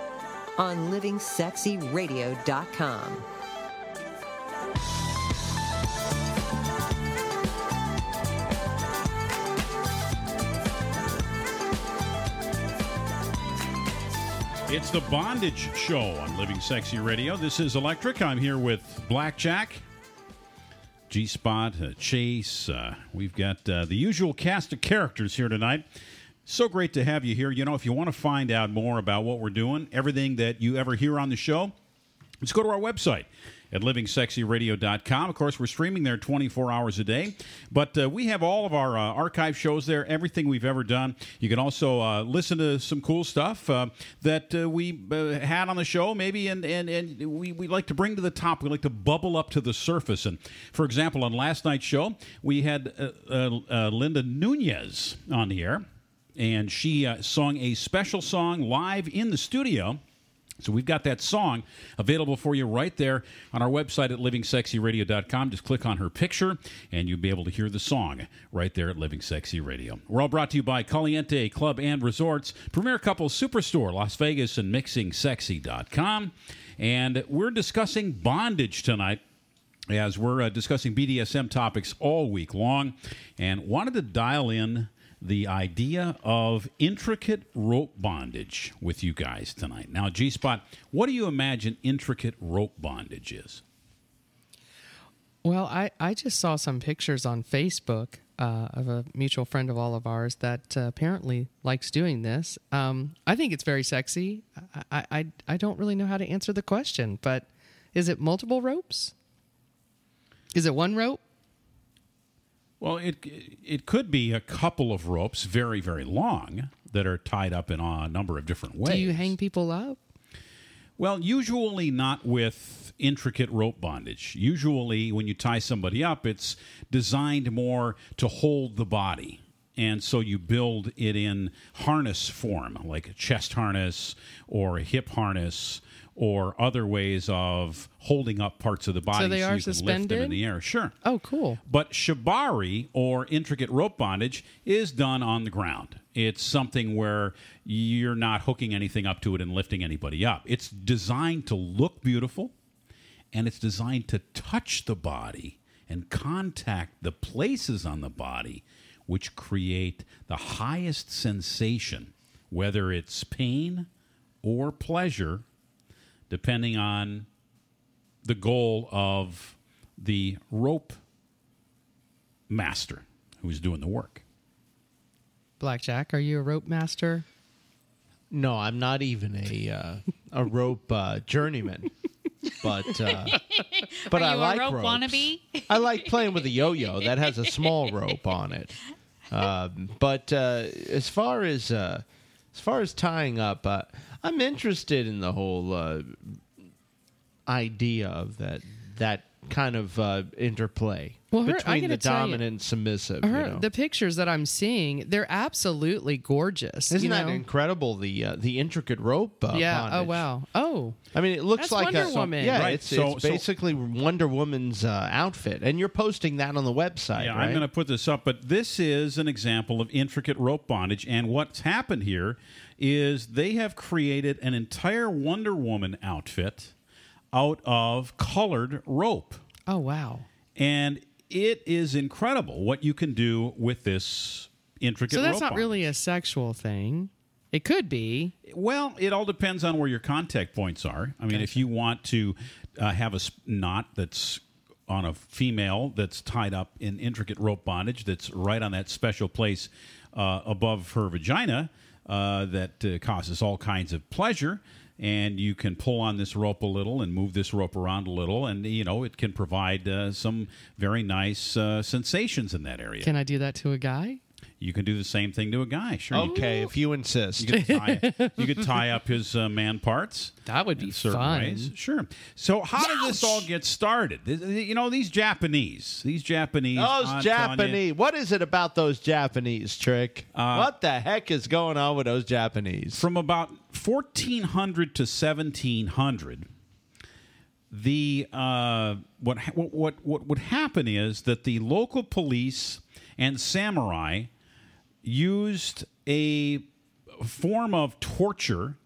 on livingsexyradio.com. It's the Bondage Show on Living Sexy Radio. This is Electric. I'm here with Blackjack, G Spot, uh, Chase. Uh, we've got uh, the usual cast of characters here tonight. So great to have you here. You know, if you want to find out more about what we're doing, everything that you ever hear on the show, let's go to our website at livingsexyradio.com. Of course, we're streaming there 24 hours a day, but uh, we have all of our uh, archive shows there, everything we've ever done. You can also uh, listen to some cool stuff uh, that uh, we uh, had on the show, maybe, and, and, and we, we like to bring to the top. We like to bubble up to the surface. And for example, on last night's show, we had Linda Nunez on the air, and she sung a special song live in the studio. So we've got that song available for you right there on our website at livingsexyradio.com. Just click on her picture and you'll be able to hear the song right there at Living Sexy Radio. We're all brought to you by Caliente Club and Resorts, Premier Couples Superstore, Las Vegas, and MixingSexy.com. And we're discussing bondage tonight as we're uh, discussing BDSM topics all week long and wanted to dial in the idea of intricate rope bondage with you guys tonight. Now, G Spot, what do you imagine intricate rope bondage is? Well, I, I just saw some pictures on Facebook uh, of a mutual friend of all of ours that uh, apparently likes doing this. Um, I think it's very sexy. I, I, I don't really know how to answer the question, but is it multiple ropes? Is it one rope? Well, it it could be a couple of ropes, very very long, that are tied up in a number of different ways. Do you hang people up? Well, usually not with intricate rope bondage. Usually, when you tie somebody up, it's designed more to hold the body. And so you build it in harness form, like a chest harness or a hip harness or other ways of holding up parts of the body so, they so are you can lift them suspended? in the air. Sure. Oh, cool. But shibari or intricate rope bondage is done on the ground. It's something where you're not hooking anything up to it and lifting anybody up. It's designed to look beautiful and it's designed to touch the body and contact the places on the body which create the highest sensation, whether it's pain or pleasure, depending on the goal of the rope master who's doing the work. Blackjack, are you a rope master? No, I'm not even a uh, a rope uh, journeyman. But uh, but Are I you a like rope ropes. wannabe? I like playing with a yo-yo that has a small rope on it. Um, but uh, as far as uh, as far as tying up, uh, I'm interested in the whole uh, idea of that that kind of uh, interplay Well, her- between the tell you, dominant and submissive. Her, you know? The pictures that I'm seeing, they're absolutely gorgeous. Isn't you that know? incredible? The uh, the intricate rope. Uh, yeah. Oh wow. Oh. I mean, it looks That's like Wonder a Woman. yeah. Right, It's, so- it's so- basically Wonder Woman's uh, outfit, and you're posting that on the website. Yeah, right? I'm going to put this up, but this is an example of intricate rope bondage. And what's happened here is they have created an entire Wonder Woman outfit out of colored rope. Oh wow. And it is incredible what you can do with this intricate rope. So that's not really a sexual thing. It could be. Well, it all depends on where your contact points are. I mean, if you want to uh, have a knot that's on a female that's tied up in intricate rope bondage that's right on that special place uh, above her vagina uh, that uh, causes all kinds of pleasure. And you can pull on this rope a little and move this rope around a little, and you know it can provide uh, some very nice uh, sensations in that area. Can I do that to a guy? You can do the same thing to a guy. Sure. you okay, if you insist. you could tie, you could tie up his uh, man parts. That would be in certain fun. ways. Sure. So how did this all get started? You know, these Japanese, these Japanese, Those I'm telling you, Japanese. What is it about those Japanese, Tric? what the heck is going on with those Japanese? from about 1400 to 1700 the uh, what, ha- what what what would happen is that the local police and samurai used a form of torture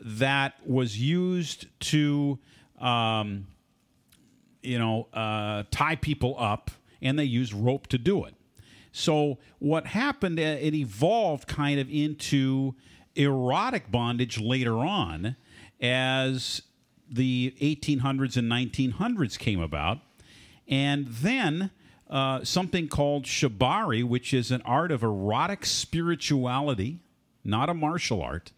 that was used to um, you know uh, tie people up and they used rope to do it so what happened? uh, It evolved kind of into erotic bondage later on, as the 1800s and 1900s came about, and then uh, something called shibari, which is an art of erotic spirituality, not a martial art,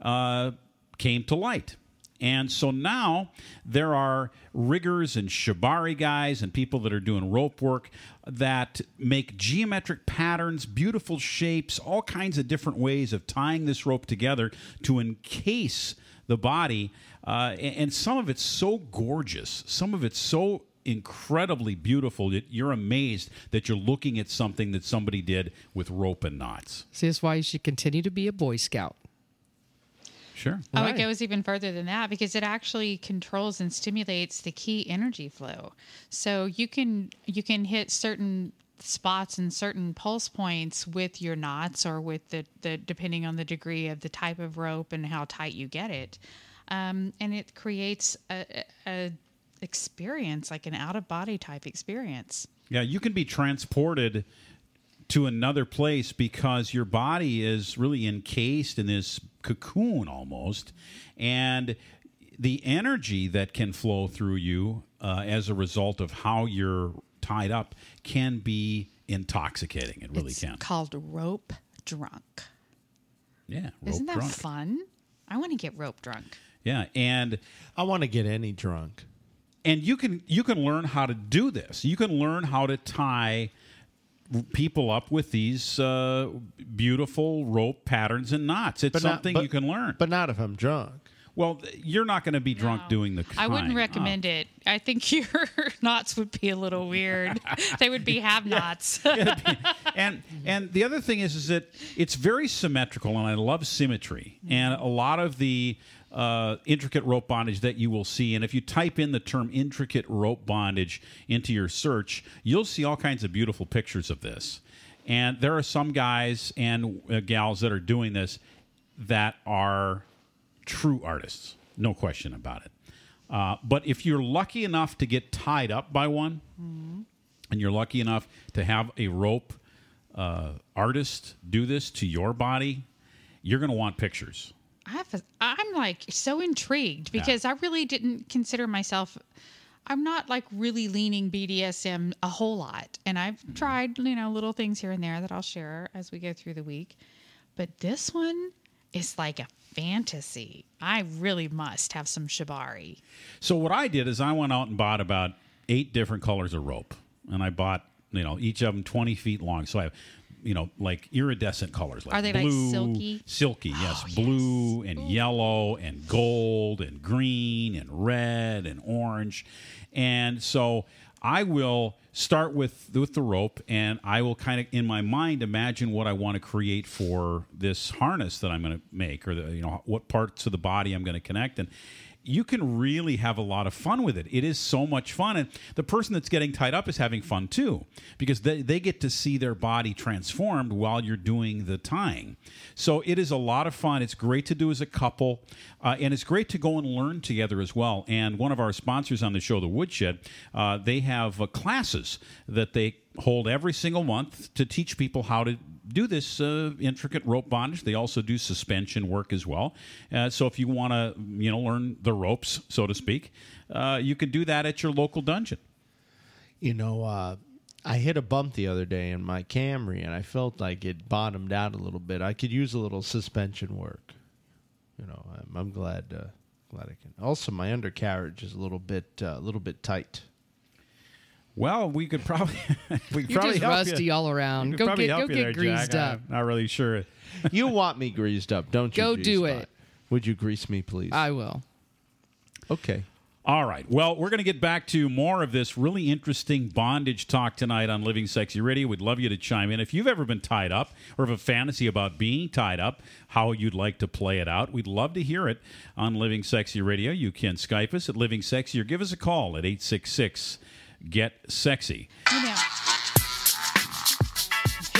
uh, came to light. And so now there are riggers and shibari guys and people that are doing rope work that make geometric patterns, beautiful shapes, all kinds of different ways of tying this rope together to encase the body. Uh, and, and some of it's so gorgeous, some of it's so incredibly beautiful that you're amazed that you're looking at something that somebody did with rope and knots. See, that's why you should continue to be a Boy Scout. Sure. Oh, Right. it goes even further than that because it actually controls and stimulates the key energy flow. So you can you can hit certain spots and certain pulse points with your knots or with the, the depending on the degree of the type of rope and how tight you get it. Um, and it creates a, a, a experience like an out of body type experience. Yeah, you can be transported to another place because your body is really encased in this cocoon almost, and the energy that can flow through you uh, as a result of how you're tied up can be intoxicating. It really it's can. called rope drunk. Yeah, rope Isn't that drunk. fun? I want to get rope drunk. Yeah, and I want to get any drunk. And you can you can learn how to do this. You can learn how to tie people up with these uh, beautiful rope patterns and knots. It's But not- something but- you can learn. But not if I'm drunk. Well, you're not going to be drunk doing the. I wouldn't recommend up. it. I think your knots would be a little weird. they would be have knots. and and the other thing is is that it's very symmetrical, and I love symmetry. And a lot of the uh, intricate rope bondage that you will see. And if you type in the term intricate rope bondage into your search, you'll see all kinds of beautiful pictures of this. And there are some guys and uh, gals that are doing this that are true artists, no question about it. Uh, but if you're lucky enough to get tied up by one, and you're lucky enough to have a rope uh, artist do this to your body, you're going to want pictures. I have a, I'm like so intrigued because I really didn't consider myself I'm not like really leaning BDSM a whole lot. And I've mm-hmm. tried, you know, little things here and there that I'll share as we go through the week. But this one is like a fantasy. I really must have some shibari. So what I did is I went out and bought about eight different colors of rope, and I bought you know each of them twenty feet long. So I have you know like iridescent colors. Like Are they, like, blue, silky? Silky, oh, yes, blue and yellow and gold and green and red and orange, and so I will start with with the rope, and I will kind of in my mind imagine what I want to create for this harness that I'm going to make, or the, you know what parts of the body I'm going to connect, and you can really have a lot of fun with it. It is so much fun. And the person that's getting tied up is having fun too, because they, they get to see their body transformed while you're doing the tying. So it is a lot of fun. It's great to do as a couple, uh, and it's great to go and learn together as well. And one of our sponsors on the show, The Woodshed, uh, they have uh, classes that they hold every single month to teach people how to do this uh, intricate rope bondage. They also do suspension work as well. Uh, so if you want to, you know, learn the ropes, so to speak, uh, you can do that at your local dungeon. You know, uh, I hit a bump the other day in my Camry, and I felt like it bottomed out a little bit. I could use a little suspension work. You know, I'm, I'm glad uh, glad I can. Also, my undercarriage is a little bit uh, a little bit tight. Well, we could probably we could You're probably just help rusty you. all around. Go get- go get there, greased Jack. up. I'm not really sure. you want me greased up, don't you? Go do G-Spot? it. Would you grease me, please? I will. okay. All right. Well, we're going to get back to more of this really interesting bondage talk tonight on Living Sexy Radio. We'd love you to chime in. If you've ever been tied up or have a fantasy about being tied up, how you'd like to play it out, we'd love to hear it on Living Sexy Radio. You can Skype us at Living Sexy or give us a call at 866 Get Sexy. You know,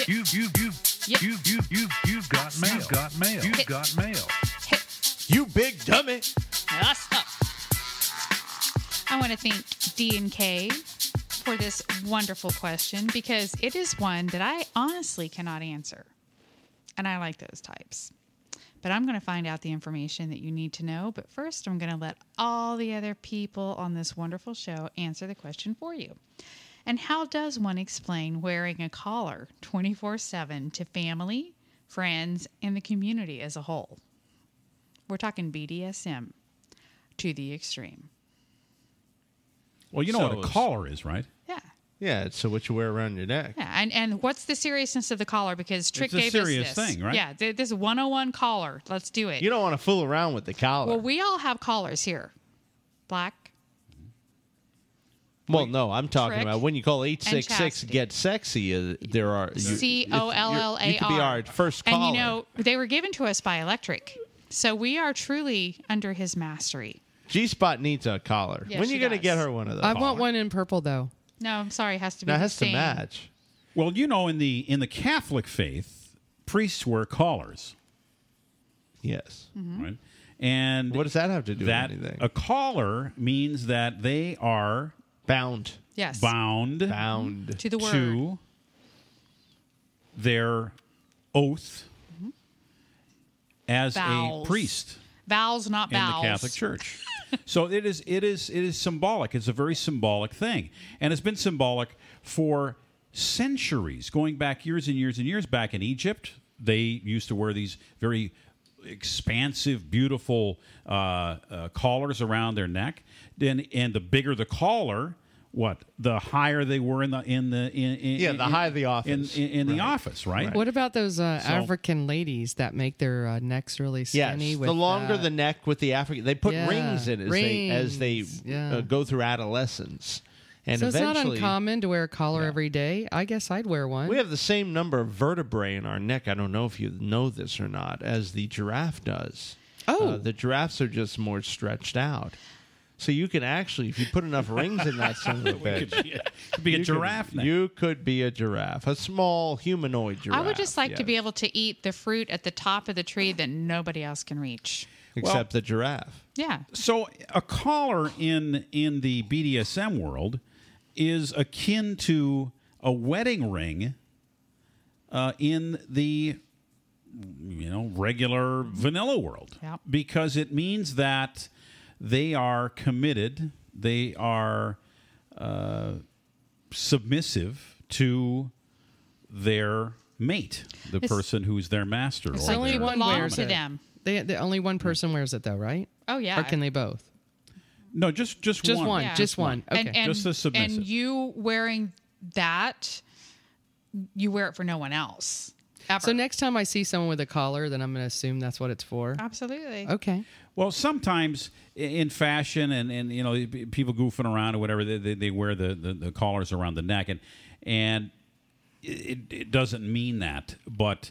You you you Yep. you you you you've got mail. You've got mail. You've got mail. You big dummy. Ah, Us. I want to thank D and K for this wonderful question because it is one that I honestly cannot answer. And I like those types. But I'm going to find out the information that you need to know. But first, I'm going to let all the other people on this wonderful show answer the question for you. And how does one explain wearing a collar 24 7 to family, friends, and the community as a whole? We're talking BDSM to the extreme. Well, you know So what a collar is, right? Yeah. Yeah, it's so what you wear around your neck. Yeah, and, and what's the seriousness of the collar? Because Tric It's a gave serious us this. thing, right? Yeah, th- this 101 collar. Let's do it. You don't want to fool around with the collar. well, we all have collars here. Black. Well, no, I'm talking Tric about when you call 866 chastity. get sexy, uh, there are. you- C O L L A R. You could be our first caller. And you know, they were given to us by Electric. So we are truly under his mastery. G Spot needs a collar. Yes, when she you going to does. get her one of those? I want one in purple though. No, I'm sorry, it has to be That the has to match. Well, you know, in the in the Catholic faith, priests wear collars, Yes. Mm-hmm. right? And What does that have to do that with anything? a collar means that they are Bound. Yes. bound Bound. To the word. to their oath as Vows. a priest Vows, not in vowels. the Catholic Church. so it is it is it is symbolic. It's a very symbolic thing. And it's been symbolic for centuries, going back years and years and years back in Egypt. They used to wear these very expansive, beautiful uh, uh, collars around their neck. Then, and the bigger the collar, what the higher they were in the in the in, in Yeah, the in- higher the in, office. in, in the Right. office, right? What about those uh, So- African ladies that make their uh, necks really Yes, skinny? with, the longer uh, the neck with the African, they put Yeah, rings in as they as they yeah. uh, go through adolescence, and so it's not eventually uncommon to wear a collar every day. I guess I'd wear one. we have the same number of vertebrae in our neck. I don't know if you know this or not, as the giraffe does. Oh. Uh, the giraffes are just more stretched out. So you can actually, if you put enough rings in that son of a bitch, could be a- could be a you giraffe Could, now. you could be a giraffe, a small humanoid giraffe. I would just like to be able to eat the fruit at the top of the tree that nobody else can reach. except the giraffe. Yeah. So a collar in in the BDSM world is akin to a wedding ring uh, in the you know regular vanilla world Yep. because it means that they are committed they are uh, submissive to their mate the It's- person who's their master It's or only their- one belong wears to it. them. They, the only one person wears it though, right? Oh yeah. Or can they both? no just just Just one, one. Yeah. Just one. Okay. And, and, Just the submissive. and you wearing that, you wear it for no one else. Ever. so next time I see someone with a collar, then I'm going to assume that's what it's for. Absolutely. Okay. Well, sometimes in fashion and, and you know people goofing around or whatever, they, they, they wear the, the, the collars around the neck and and it, it doesn't mean that, but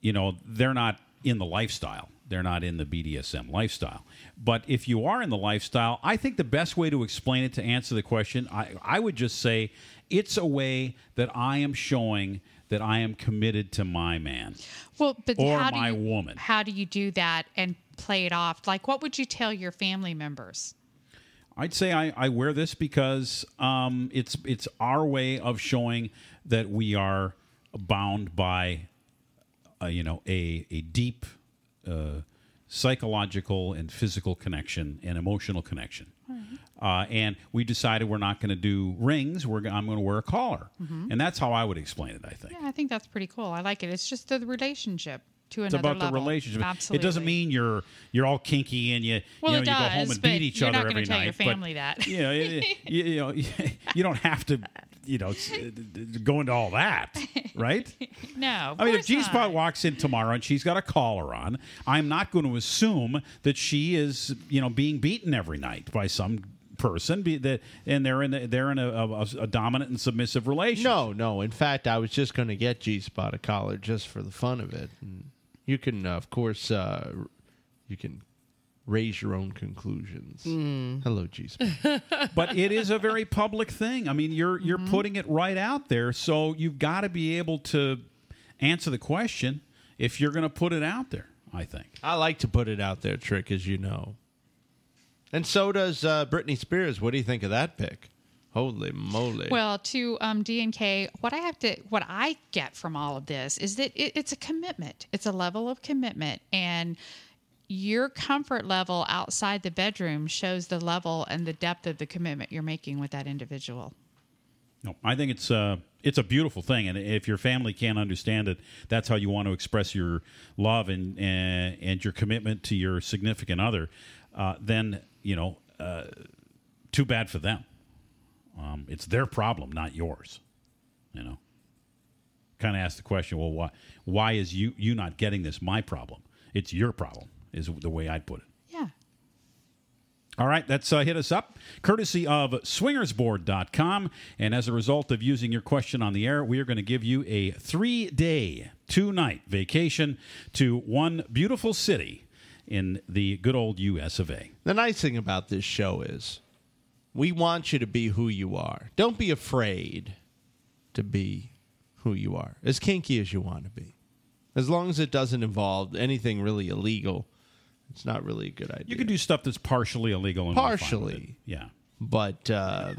you know they're not in the lifestyle. They're not in the BDSM lifestyle. But if you are in the lifestyle, I think the best way to explain it to answer the question, I, I would just say it's a way that I am showing that I am committed to my man. Well, but Or how do you, woman. How do you do that and play it off? Like, what would you tell your family members? I'd say I, I wear this because um, it's it's our way of showing that we are bound by, uh, you know, a a deep uh, psychological and physical connection and emotional connection. Uh, and we decided we're not going to do rings. We're I'm going to wear a collar, and that's how I would explain it. I think. Yeah, I think that's pretty cool. I like it. It's just the relationship to another It's about the relationship. Absolutely. It doesn't mean you're you're all kinky and you Well, you know it you go home does, and beat but each you're not gonna tell night. your but, family that. You know, you, you know, you don't have to, you know, s- go into all that, right? No. I mean, if G Spot walks in tomorrow and she's got a collar on, I'm not going to assume that she is, you know, being beaten every night by some person. Be that, and they're in a, they're in a, a, a dominant and submissive relationship. No, no. In fact, I was just going to get G Spot a collar just for the fun of it. And you can, uh, of course, uh, you can raise your own conclusions. Hello, G Spot. but it is a very public thing. I mean, you're you're Mm-hmm. putting it right out there, so you've got to be able to answer the question if you're going to put it out there. I think. I like to put it out there, Tric, as you know. And so does uh, Britney Spears. What do you think of that pick? Holy moly! Well, to um, D and K, what I have to, what I get from all of this is that it, it's a commitment. It's a level of commitment, and your comfort level outside the bedroom shows the level and the depth of the commitment you're making with that individual. No, I think it's uh it's a beautiful thing, and if your family can't understand it, that's how you want to express your love and and, and your commitment to your significant other. Uh, then you know, uh, too bad for them. Um, it's their problem, not yours. You know, kind of ask the question. Well, why why is you you not getting this my problem? It's your problem, is the way I'd put it. Yeah. All right, that's uh, hit us up, courtesy of swingersboard.com. And as a result of using your question on the air, we are going to give you a three day, two night vacation to one beautiful city in the good old US of A. The nice thing about this show is we want you to be who you are. Don't be afraid to be who you are, as kinky as you want to be. As long as it doesn't involve anything really illegal, it's not really a good idea. You can do stuff that's partially illegal and we're fine with it. partially, Yeah. but uh,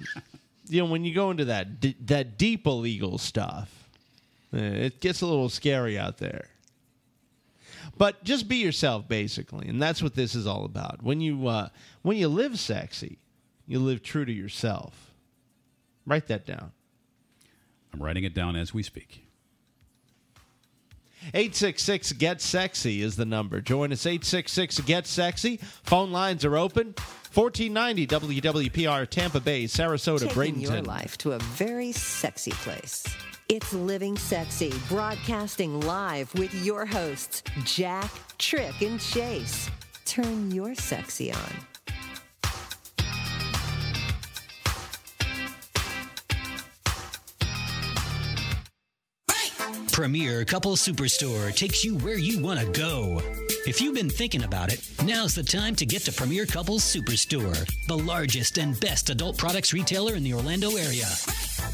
you know when you go into that d- that deep illegal stuff, eh, it gets a little scary out there. But just be yourself, basically, and that's what this is all about. When you uh, when you live sexy, you live true to yourself. Write that down. I'm writing it down as we speak. 866 Get Sexy is the number. Join us 866 Get Sexy. Phone lines are open. 1490 WWPR Tampa Bay, Sarasota, Taking your Bradenton. life to a very sexy place. It's Living Sexy, broadcasting live with your hosts, Jack, Tric, and Chase. Turn your sexy on. Premier Couple Superstore takes you where you want to go. If you've been thinking about it, now's the time to get to Premier Couples Superstore, the largest and best adult products retailer in the Orlando area.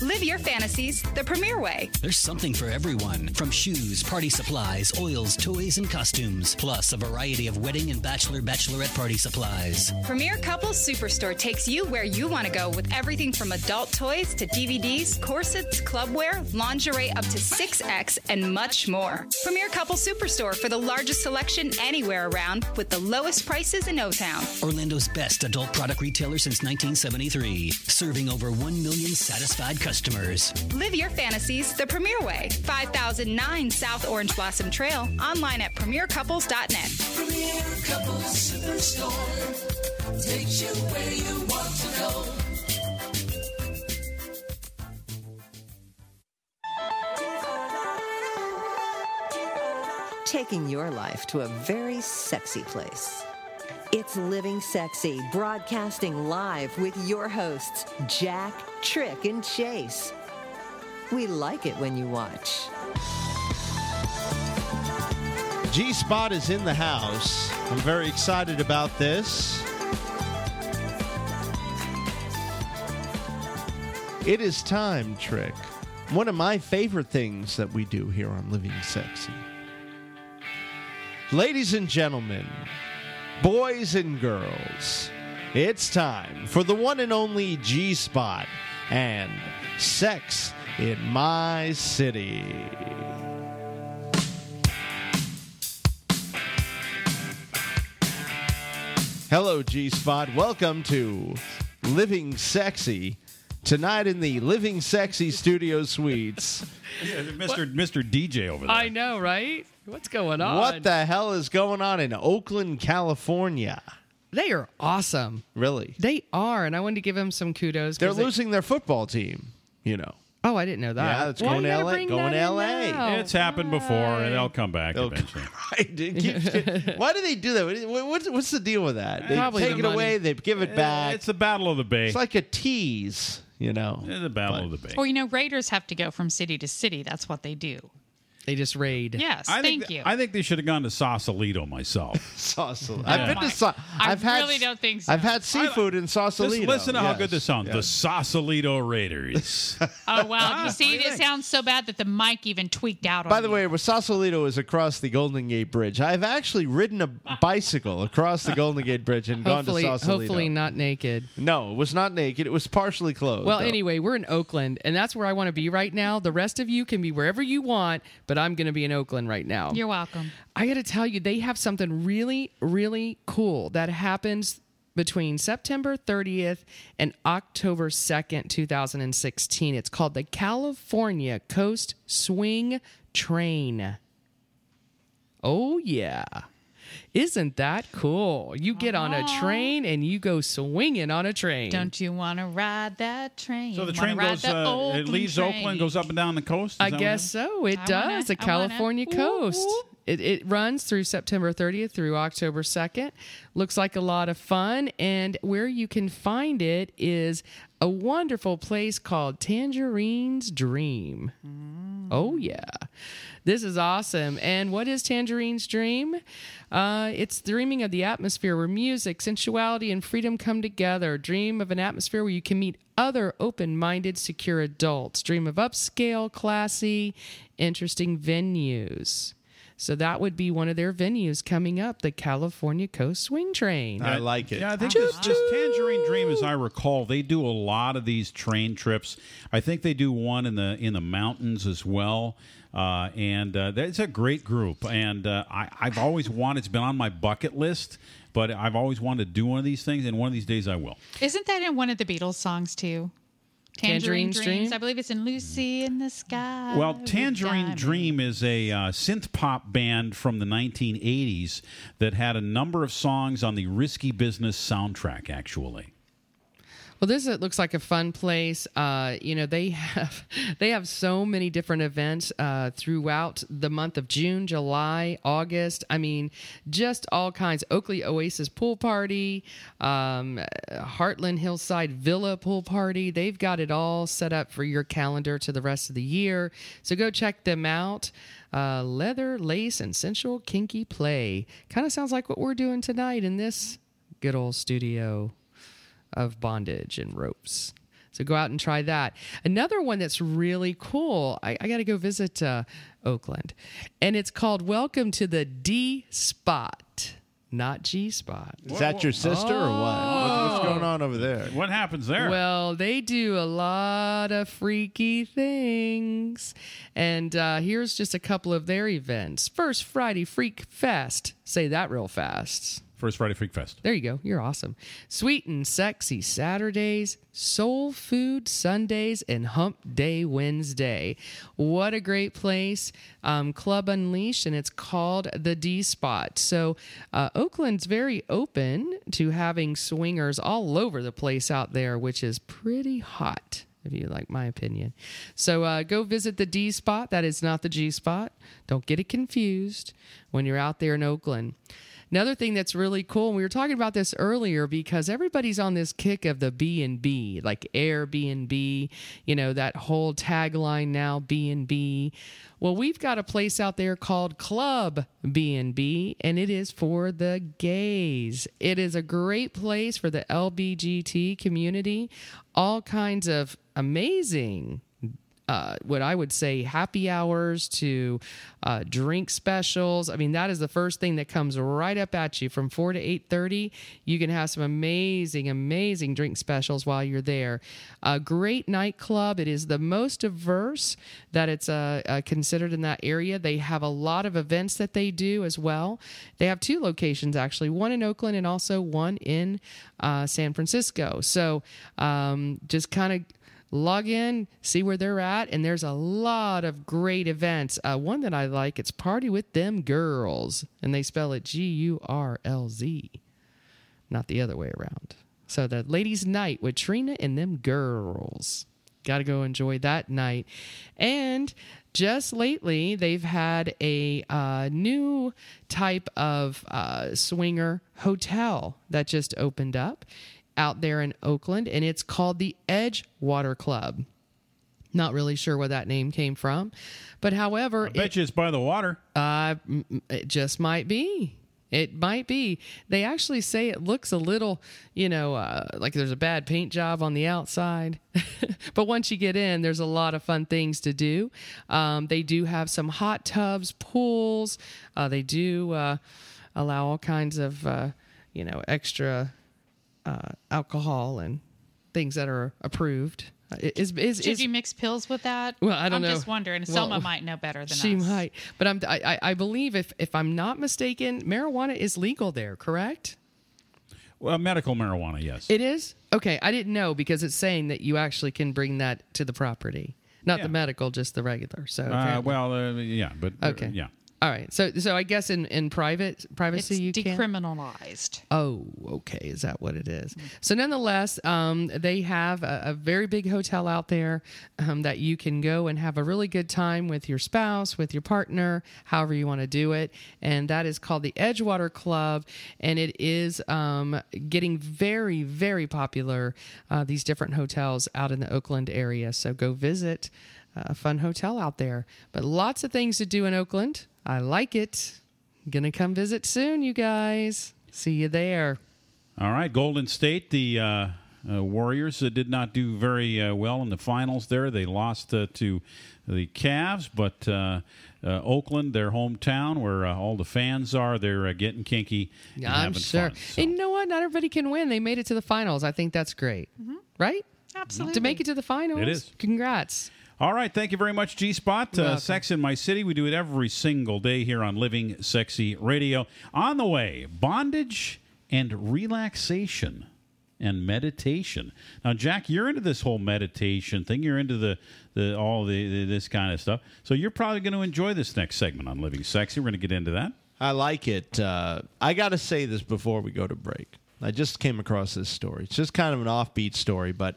Live your fantasies the Premier way. There's something for everyone from shoes, party supplies, oils, toys, and costumes, plus a variety of wedding and bachelor bachelorette party supplies. Premier Couples Superstore takes you where you want to go with everything from adult toys to DVDs, corsets, clubwear, lingerie up to 6X, and much more. Premier Couples Superstore for the largest selection anywhere around with the lowest prices in O Town. Orlando's best adult product retailer since 1973, serving over 1 million satisfied customers. Live your fantasies the Premier way. 5009 South Orange Blossom Trail. Online at premiercouples.net. Premier Couples Superstore takes you where you want to go. Taking your life to a very sexy place. It's Living Sexy, broadcasting live with your hosts, Jack, Tric, and Chase. We like it when you watch. G Spot is in the house. I'm very excited about this. It is time, Tric. One of my favorite things that we do here on Living Sexy. Ladies and gentlemen, boys and girls, it's time for the one and only G Spot and Sex in My City. Hello, G Spot. Welcome to Living Sexy. Tonight in the Living Sexy Studio Suites. Yeah, Mr. Mr. DJ over there. I know, right? What's going on? What the hell is going on in Oakland, California? They are awesome. Really? They are, and I wanted to give them some kudos. 'cause They're they- losing their football team, you know. Oh, I didn't know that. Yeah, it's Why going you to gotta LA. bring Going that to in LA. now? It's happened before, and they'll come back They'll- eventually. Right? It keeps- why do they do that? What- What's, what's the deal with that? They Probably take the it money. away, they give it back. It's the Battle of the Bay. It's like a tease, you know. It's the Battle of the Bay. Well, you know, raiders have to go from city to city. That's what they do. They just raid. Yes, I thank think you. I think they should have gone to Sausalito myself. Sausalito. Oh I've been to Sa- I I've had really don't think so. I've had seafood in Sausalito. Listen, listen to how good this sounds. The. Sausalito Raiders. oh wow! Ah, you see, what it sounds so bad that the mic even tweaked out. By on the me. way, where Sausalito is across the Golden Gate Bridge, I've actually ridden a bicycle across the Golden Gate Bridge and Hopefully, gone to Sausalito. hopefully not naked. No, it was not naked. It was partially clothed. Well, though. anyway, we're in Oakland, and that's where I want to be right now. The rest of you can be wherever you want, but I'm going to be in Oakland right now. you're welcome. I got to tell you, they have something really, really cool that happens between September 30th and October 2nd, 2016. It's called the California Coast Swing Train. Oh, yeah. Isn't that cool? You get on a train and you go swinging on a train. Don't you want to ride that train? so the Wanna train ride goes. the Uh, it Oakland leaves train? Oakland, goes up and down the coast. Is I that what guess it is? so. It I does. wanna- the I wanna- California Whoop, coast. whoop. It, it runs through September 30th through October 2nd. Looks like a lot of fun. And where you can find it is a wonderful place called Tangerine's Dream. Oh, yeah. This is awesome. And what is Tangerine's Dream? Uh, it's dreaming of the atmosphere where music, sensuality, and freedom come together. Dream of an atmosphere where you can meet other open minded, secure adults. Dream of upscale, classy, interesting venues. So that would be one of their venues coming up, the California Coast Swing Train. I like it. Yeah, I think this, this Tangerine Dream, as I recall, they do a lot of these train trips. I think they do one in the in the mountains as well. Uh, and uh, it's a great group, and uh, I, I've always wanted. It's been on my bucket list, but I've always wanted to do one of these things, and one of these days I will. Isn't that in one of the Beatles songs too? Tangerine Dreams. Dream? I believe it's in Lucy in the Sky. Well, Tangerine Dream is a uh, synth pop band from the 1980s that had a number of songs on the Risky Business soundtrack. Actually, Well, this looks like a fun place. Uh, you know, they have they have so many different events uh, throughout the month of June, July, August. I mean, just all kinds. Oakley Oasis pool party, um, Heartland Hillside Villa pool party. They've got it all set up for your calendar to the rest of the year. So go check them out. Uh, leather, lace, and sensual kinky play. Kind of sounds like what we're doing tonight in this good old studio of bondage and ropes. So go out and try that. Another one that's really cool. I, I got to go visit uh, Oakland, and it's called Welcome to the D Spot, not G Spot. Is that your sister or what? What- What's going on over there? What happens there? Well, they do a lot of freaky things. And uh, here's just a couple of their events. First Friday Freak Fest. Say that real fast. First Friday Freak Fest. There you go. You're awesome. Sweet and sexy Saturdays, soul food Sundays, and hump day Wednesday. What a great place. Um, Club Unleashed, and it's called the D Spot. So uh, Oakland's very open to having swingers all over the place out there, which is pretty hot. If you like my opinion. So uh, go visit the D spot. That is not the G spot. Don't get it confused when you're out there in Oakland. Another thing that's really cool, and we were talking about this earlier because everybody's on this kick of the B and B, like Airbnb, you know, that whole tagline now B and B. Well, we've got a place out there called Club B&B and it is for the gays. It is a great place for the LBGT community. All kinds of amazing uh, what I would say happy hours to uh, drink specials. I mean, that is the first thing that comes right up at you from four to eight thirty. You can have some amazing, amazing drink specials while you're there. A great nightclub. It is the most diverse that it's uh, uh, considered in that area. They have a lot of events that they do as well. They have two locations actually, one in Oakland and also one in uh, San Francisco. So um, just kind of log in, see where they're at, and there's a lot of great events. Uh, one that I like, it's Party with Them Girls, and they spell it G U R L Z, not the other way around. So the ladies' night with Trina and them girls. Got to go enjoy that night. And just lately, they've had a uh, new type of uh, swinger hotel that just opened up out there in Oakland, and it's called the Edgewater Club. Not really sure where that name came from, but however, I bet you it's by the water. Uh, it just might be. It might be. They actually say it looks a little, you know, uh, like there's a bad paint job on the outside. but once you get in, there's a lot of fun things to do. Um, they do have some hot tubs, pools. Uh, they do uh, allow all kinds of, uh, you know, extra uh, alcohol and things that are approved. Uh, Is, is, Should is, you mix pills with that? Well, I don't I'm know. just wondering. Well, Selma might know better than she us. might, but I'm, I, I- I believe if if I'm not mistaken, marijuana is legal there. Correct? Well, medical marijuana, yes. It is. Okay, I didn't know because it's saying that you actually can bring that to the property, not the medical, just the regular. So Uh, well, uh, yeah, but uh, Okay. yeah. All right. So so I guess in in private privacy It's you can decriminalized. Oh, okay. Is that what it is? So, nonetheless, um, they have a, a very big hotel out there um, that you can go and have a really good time with your spouse, with your partner, however you want to do it. And that is called the Edgewater Club. And it is um, getting very, very popular, uh, these different hotels out in the Oakland area. So, go visit a fun hotel out there. But lots of things to do in Oakland. I like it. Gonna come visit soon, you guys. See you there. All right, Golden State, the uh, uh, Warriors uh, did not do very uh, well in the finals there. They lost uh, to the Cavs, but uh, uh, Oakland, their hometown, where uh, all the fans are, they're uh, getting kinky. and I'm sure. fun. And you know what? Not everybody can win. They made it to the finals. I think that's great. Right? Absolutely. To make it to the finals. It is. Congrats. All right, thank you very much, G Spot. Uh. Sex in My City. We do it every single day here on Living Sexy Radio. On the way, bondage and relaxation and meditation. Now, Jack, you're into this whole meditation thing. You're into the, the all the, the this kind of stuff. So you're probably going to enjoy this next segment on Living Sexy. We're going to get into that. I like it. Uh, I got to say this before we go to break. I just came across this story. It's just kind of an offbeat story, but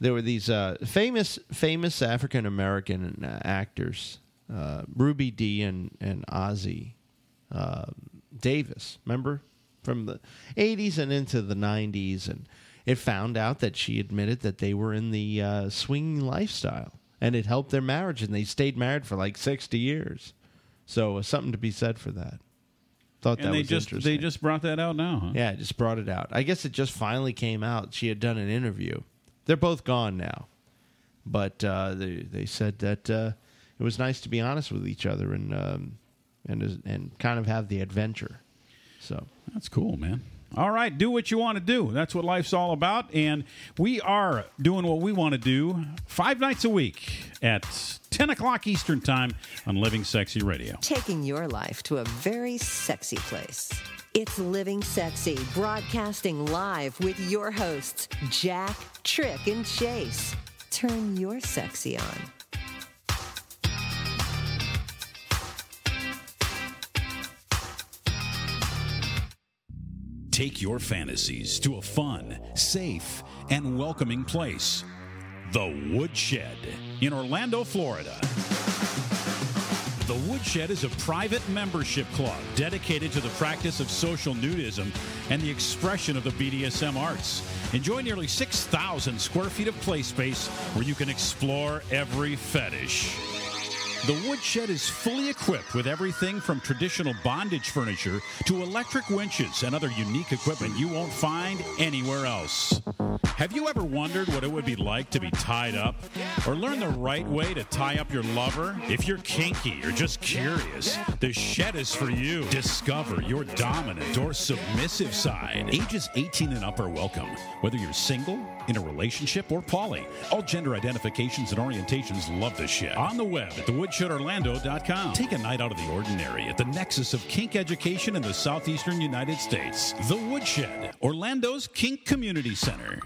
there were these uh, famous famous African American uh, actors, uh, Ruby Dee and and Ossie uh, Davis. Remember from the '80s and into the '90s, and it found out that she admitted that they were in the uh, swinging lifestyle, and it helped their marriage, and they stayed married for like 60 years. So uh, something to be said for that. Thought that and they was just interesting. they just brought that out now, huh? Yeah, just brought it out. I guess it just finally came out. She had done an interview. They're both gone now, but uh, they they said that uh, it was nice to be honest with each other and um, and and kind of have the adventure. So That's cool, man. All right, do what you want to do. That's what life's all about. And we are doing what we want to do five nights a week at 10 o'clock Eastern Time on Living Sexy Radio. Taking your life to a very sexy place. It's Living Sexy, broadcasting live with your hosts, Jack, Tric, and Chase. Turn your sexy on. Take your fantasies to a fun, safe, and welcoming place. The Woodshed in Orlando, Florida. The Woodshed is a private membership club dedicated to the practice of social nudism and the expression of the BDSM arts. Enjoy nearly 6,000 square feet of play space where you can explore every fetish. The Woodshed is fully equipped with everything from traditional bondage furniture to electric winches and other unique equipment you won't find anywhere else. Have you ever wondered what it would be like to be tied up? Or learn the right way to tie up your lover? If you're kinky or just curious, the shed is for you. Discover your dominant or submissive side. Ages 18 and up are welcome, whether you're single, in a relationship, or poly. All gender identifications and orientations love the shed. On the web at thewoodshedorlando.com. Take a night out of the ordinary at the nexus of kink education in the southeastern United States. The Woodshed, Orlando's Kink Community Center.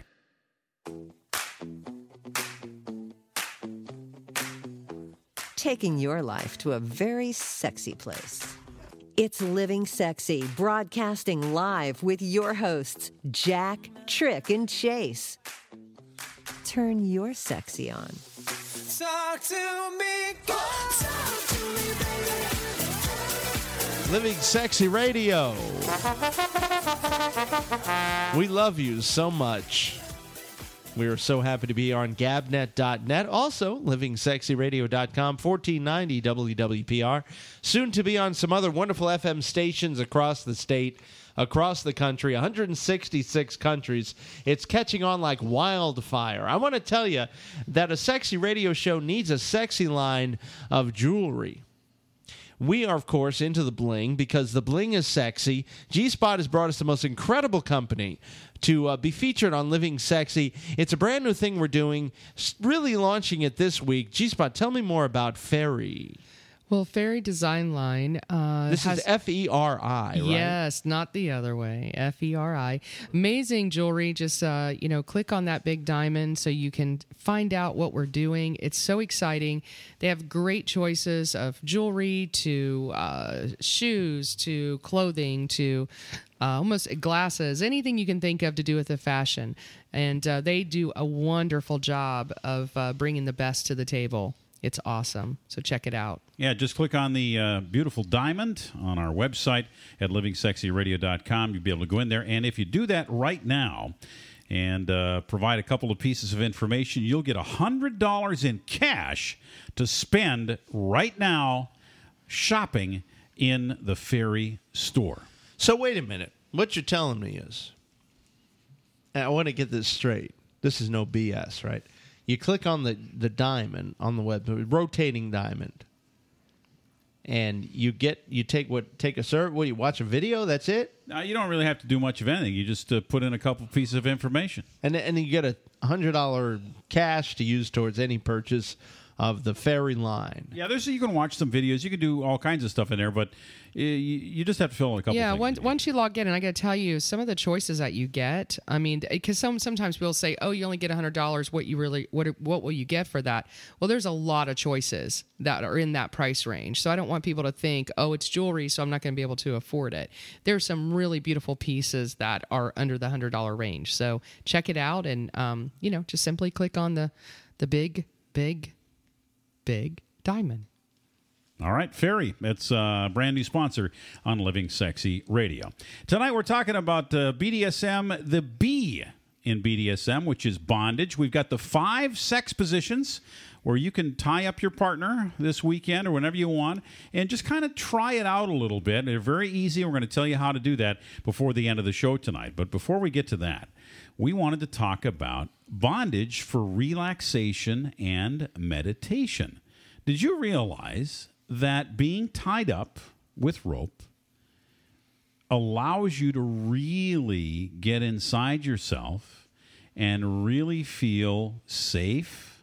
Taking your life to a very sexy place. It's Living Sexy, broadcasting live with your hosts, Jack, Tric, and Chase. Turn your sexy on. Talk to me. Talk to me, baby. Living Sexy Radio. We love you so much. We are so happy to be on gabnet.net. Also, livingsexyradio.com, 1490 WWPR. Soon to be on some other wonderful FM stations across the state, across the country, 166 countries. It's catching on like wildfire. I want to tell you that a sexy radio show needs a sexy line of jewelry. We are, of course, into the bling because the bling is sexy. G Spot has brought us the most incredible company to uh, be featured on Living Sexy. It's a brand new thing we're doing, really launching it this week. G Spot, tell me more about Feri. Well, Feri Design Line. Uh, This has, is F E R I, right? Yes, not the other way. F E R I. Amazing jewelry. Just uh, you know, click on that big diamond so you can find out what we're doing. It's so exciting. They have great choices of jewelry to uh, shoes to clothing to uh, almost glasses, anything you can think of to do with the fashion. And uh, they do a wonderful job of uh, bringing the best to the table. It's awesome. So check it out. Yeah, just click on the uh, beautiful diamond on our website at livingsexyradio.com. You'll be able to go in there. And if you do that right now and uh, provide a couple of pieces of information, you'll get $100 in cash to spend right now shopping in the Feri store. So, wait a minute. What you're telling me is, I want to get this straight. This is no BS, right? You click on the, the diamond on the web, rotating diamond, and you get you take what take a serve. What you watch a video? That's it. Now, you don't really have to do much of anything. You just uh, put in a couple pieces of information. and and then you get a hundred dollar cash to use towards any purchase of the Feri line. Yeah, there's you can watch some videos. You can do all kinds of stuff in there, but uh, you, you just have to fill in a couple. yeah, things. once once you log in, and I got to tell you, some of the choices that you get. I mean, because some sometimes people say, "Oh, you only get hundred dollars. What you really what what will you get for that?" Well, there's a lot of choices that are in that price range. So I don't want people to think, "Oh, it's jewelry, so I'm not going to be able to afford it." There's some really beautiful pieces that are under the hundred dollar range. So check it out, and um, you know, just simply click on the the big, big, big diamond. All right, Feri. It's a brand new sponsor on Living Sexy Radio. Tonight we're talking about uh, BDSM, the B in BDSM, which is bondage. We've got the five sex positions where you can tie up your partner this weekend or whenever you want and just kind of try it out a little bit. They're very easy. We're going to tell you how to do that before the end of the show tonight. But before we get to that, we wanted to talk about bondage for relaxation and meditation. Did you realize that being tied up with rope allows you to really get inside yourself and really feel safe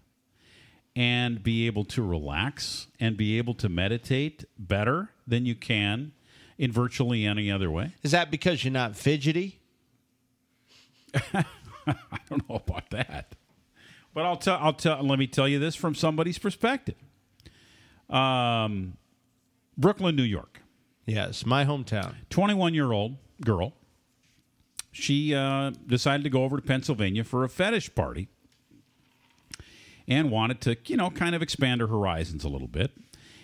and be able to relax and be able to meditate better than you can in virtually any other way? Is that because you're not fidgety? I don't know about that. But I'll tell I'll tell let me tell you this from somebody's perspective. Um, Brooklyn, New York. Yes, my hometown. 21 year old girl. She uh, decided to go over to Pennsylvania for a fetish party and wanted to, you know, kind of expand her horizons a little bit.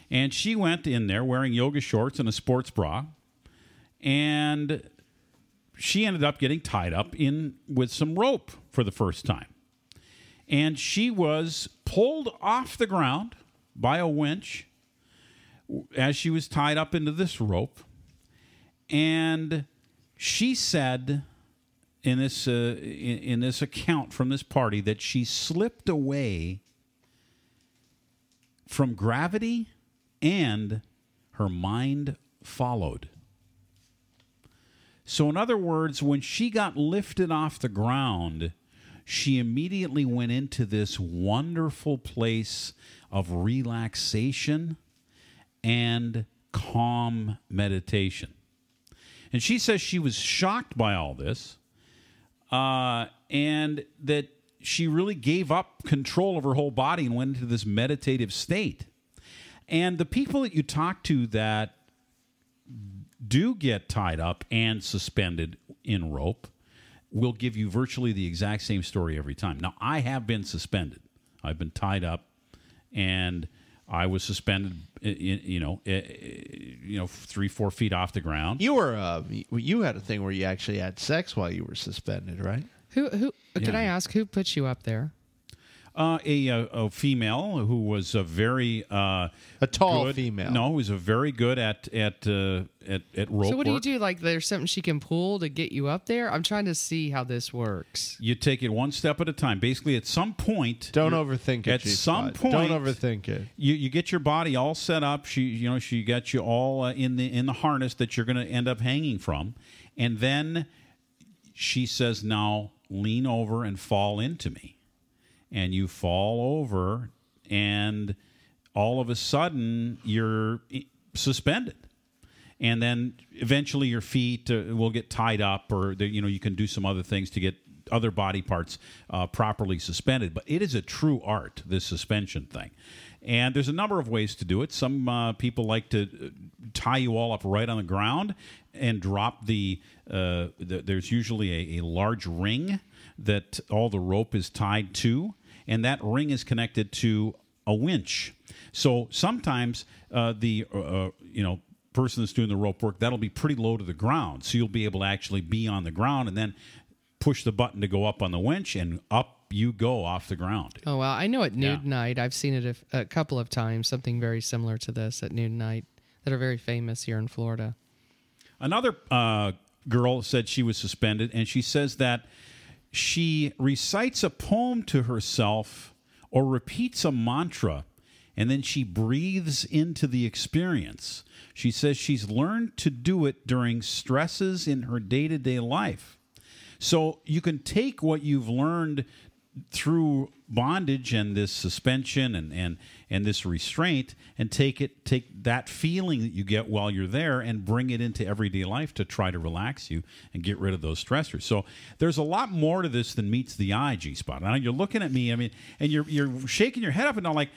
And she went in there wearing yoga shorts and a sports bra. And she ended up getting tied up in with some rope for the first time. And she was pulled off the ground by a winch as she was tied up into this rope. And she said in this uh, in, in this account from this party that she slipped away from gravity and her mind followed. So, in other words, when she got lifted off the ground, she immediately went into this wonderful place of relaxation and calm meditation. And she says she was shocked by all this uh, and that she really gave up control of her whole body and went into this meditative state. And the people that you talk to that do get tied up and suspended in rope will give you virtually the exact same story every time. Now, I have been suspended. I've been tied up, and I was suspended. You know, you know, three four feet off the ground. You were uh, you had a thing where you actually had sex while you were suspended, right? Who who? Can I ask who put you up there? Uh, a, a a female who was a very uh, a tall good, female. No, who was a very good at at uh, at at rope. so what do you do? Like there's something she can pull to get you up there? I'm trying to see how this works. You take it one step at a time. Basically, at some point, Don't overthink it, At G-Spot. some point, Don't overthink it. You you get your body all set up. She you know she got you all uh, in the in the harness that you're going to end up hanging from, and then she says, "Now lean over and fall into me," and you fall over, and all of a sudden you're suspended. And then eventually your feet uh, will get tied up or the, you know you can do some other things to get other body parts uh, properly suspended. But it is a true art this suspension thing. And there's a number of ways to do it. Some uh, people like to uh, tie you all up right on the ground and drop the, uh, the there's usually a, a large ring that all the rope is tied to and that ring is connected to a winch so sometimes uh, the uh, uh, you know person that's doing the rope work that'll be pretty low to the ground, so you'll be able to actually be on the ground and then push the button to go up on the winch, and up you go off the ground. Oh well, I know at Yeah. Night I've seen it a, a couple of times. Something very similar to this at Nude Night that are very famous here in Florida. Another uh, girl said she was suspended, and she says that she recites a poem to herself or repeats a mantra, and then she breathes into the experience. She says she's learned to do it during stresses in her day to day life. So you can take what you've learned through bondage and this suspension and, and and this restraint and take it take that feeling that you get while you're there and bring it into everyday life to try to relax you and get rid of those stressors. So there's a lot more to this than meets the eye, G spot. Now you're looking at me, I mean, and you're you're shaking your head up and down like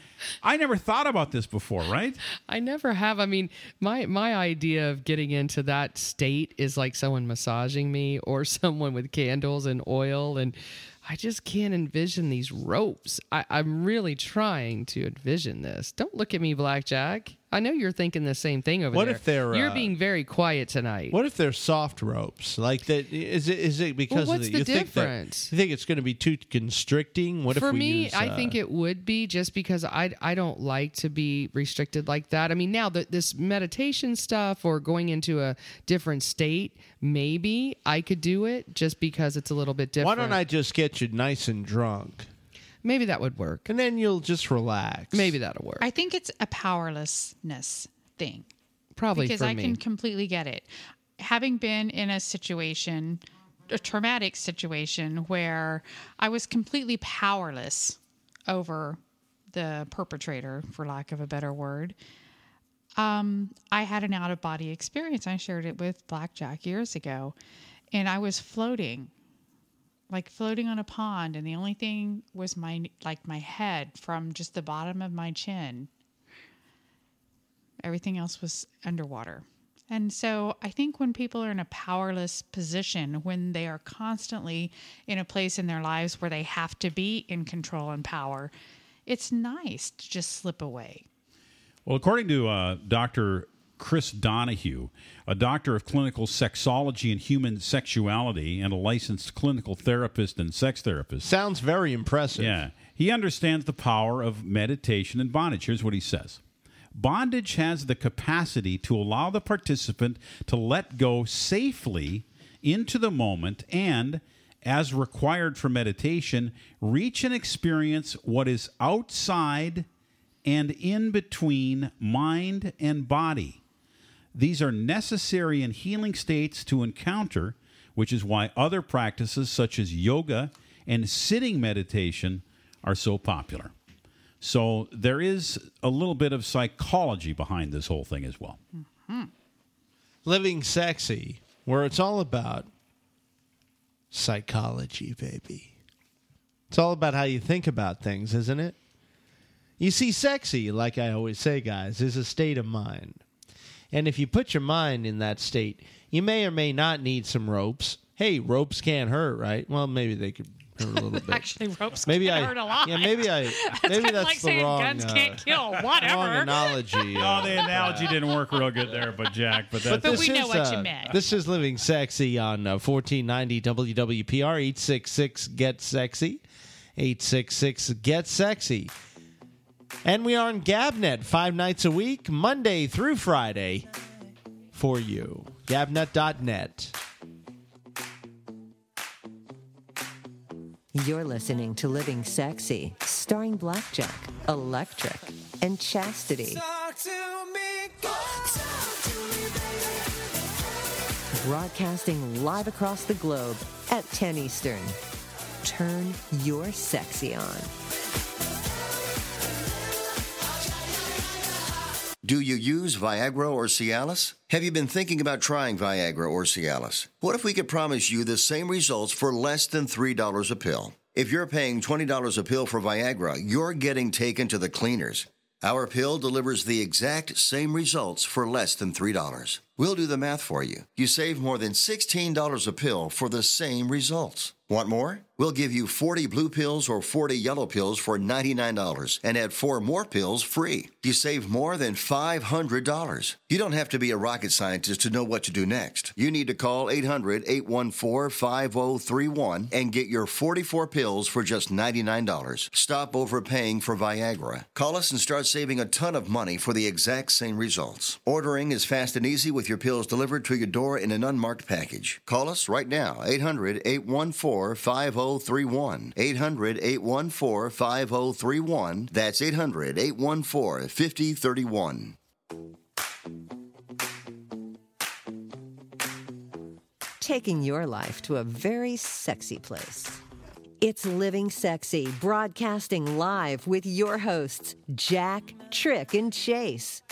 I never thought about this before, right? I never have. I mean, my my idea of getting into that state is like someone massaging me or someone with candles and oil and I just can't envision these ropes. I, I'm really trying to envision this. Don't look at me, Blackjack. I know you're thinking the same thing over What there. if they're, You're uh, being very quiet tonight. What if they're soft ropes? Like that? Is it? Is it because what's of the you think that- difference? you think it's going to be too constricting? What For if we me, use, I uh, think it would be just because I I don't like to be restricted like that. I mean, now that this meditation stuff or going into a different state, maybe I could do it just because it's a little bit different. Why don't I just get you nice and drunk, Maybe that would work. and then you'll just relax? Maybe that'll work. I think it's a powerlessness thing. Probably because for I me. can completely get it. Having been in a situation, a traumatic situation where I was completely powerless over the perpetrator, for lack of a better word. Um, I had an out of body experience. I shared it with Blackjack years ago, and I was floating, like floating on a pond, and the only thing was my like my head from just the bottom of my chin everything else was underwater. And so I think when people are in a powerless position, when they are constantly in a place in their lives where they have to be in control and power, it's nice to just slip away. Well, according to uh, Dr. Chris Donahue, a doctor of clinical sexology and human sexuality and a licensed clinical therapist and sex therapist. Sounds very impressive. Yeah. He understands the power of meditation and bondage. Here's what he says Bondage has the capacity to allow the participant to let go safely into the moment and, as required for meditation, reach and experience what is outside and in between mind and body. These are necessary and healing states to encounter, which is why other practices such as yoga and sitting meditation are so popular. So there is a little bit of psychology behind this whole thing as well. Mm-hmm. Living sexy, where it's all about psychology, baby. It's all about how you think about things, isn't it? You see, sexy, like I always say, guys, is a state of mind. And if you put your mind in that state, you may or may not need some ropes. Hey, ropes can't hurt, right? Well, maybe they could hurt a little bit. Actually, ropes Maybe can I- hurt a lot. yeah, maybe I- That's maybe kind of that's like the saying wrong, guns uh, can't kill. Whatever. Wrong analogy. Oh, uh, the analogy didn't work real good there, but Jack, but that's But this we know is, what you uh, meant. This is Living Sexy on uh, 1490 WWPR 866 Get Sexy. 866 Get Sexy. And we are on Gabnet five nights a week, Monday through Friday for you. Gabnet.net. You're listening to Living Sexy, starring Blackjack, Electric, and Chastity. Broadcasting live across the globe at 10 Eastern. Turn your sexy on. Do you use Viagra or Cialis? Have you been thinking about trying Viagra or Cialis? What if we could promise you the same results for less than $3 a pill? If you're paying $20 a pill for Viagra, you're getting taken to the cleaners. Our pill delivers the exact same results for less than $3. We'll do the math for you. You save more than $16 a pill for the same results. Want more? We'll give you 40 blue pills or 40 yellow pills for $99 and add four more pills free. You save more than $500. You don't have to be a rocket scientist to know what to do next. You need to call 800 814 5031 and get your 44 pills for just $99. Stop overpaying for Viagra. Call us and start saving a ton of money for the exact same results. Ordering is fast and easy with your pills delivered to your door in an unmarked package. Call us right now, 800 814 5031. 800 814 5031. That's 800 814 5031. Taking your life to a very sexy place. It's Living Sexy, broadcasting live with your hosts, Jack, Trick, and Chase.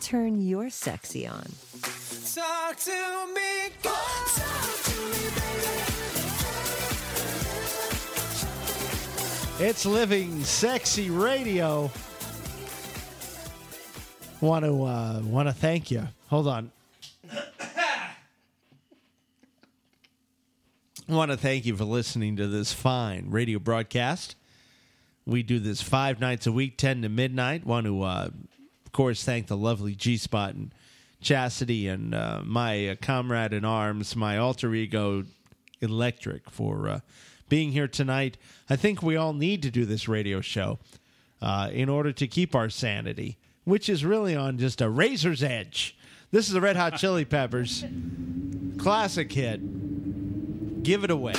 Turn your sexy on. Talk to me. Talk to me, It's living sexy radio. Want to uh, want to thank you. Hold on. I want to thank you for listening to this fine radio broadcast. We do this five nights a week, ten to midnight. Want to, uh, of course, thank the lovely G Spot and Chastity and uh, my uh, comrade in arms, my alter ego, Electric, for uh, being here tonight. I think we all need to do this radio show uh, in order to keep our sanity, which is really on just a razor's edge. This is the Red Hot Chili Peppers classic hit. Give it away.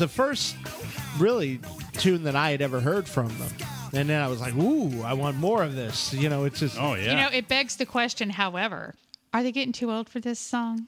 Was the first really tune that I had ever heard from them. And then I was like, ooh, I want more of this. You know, it's just. Oh, yeah. You know, it begs the question, however, are they getting too old for this song?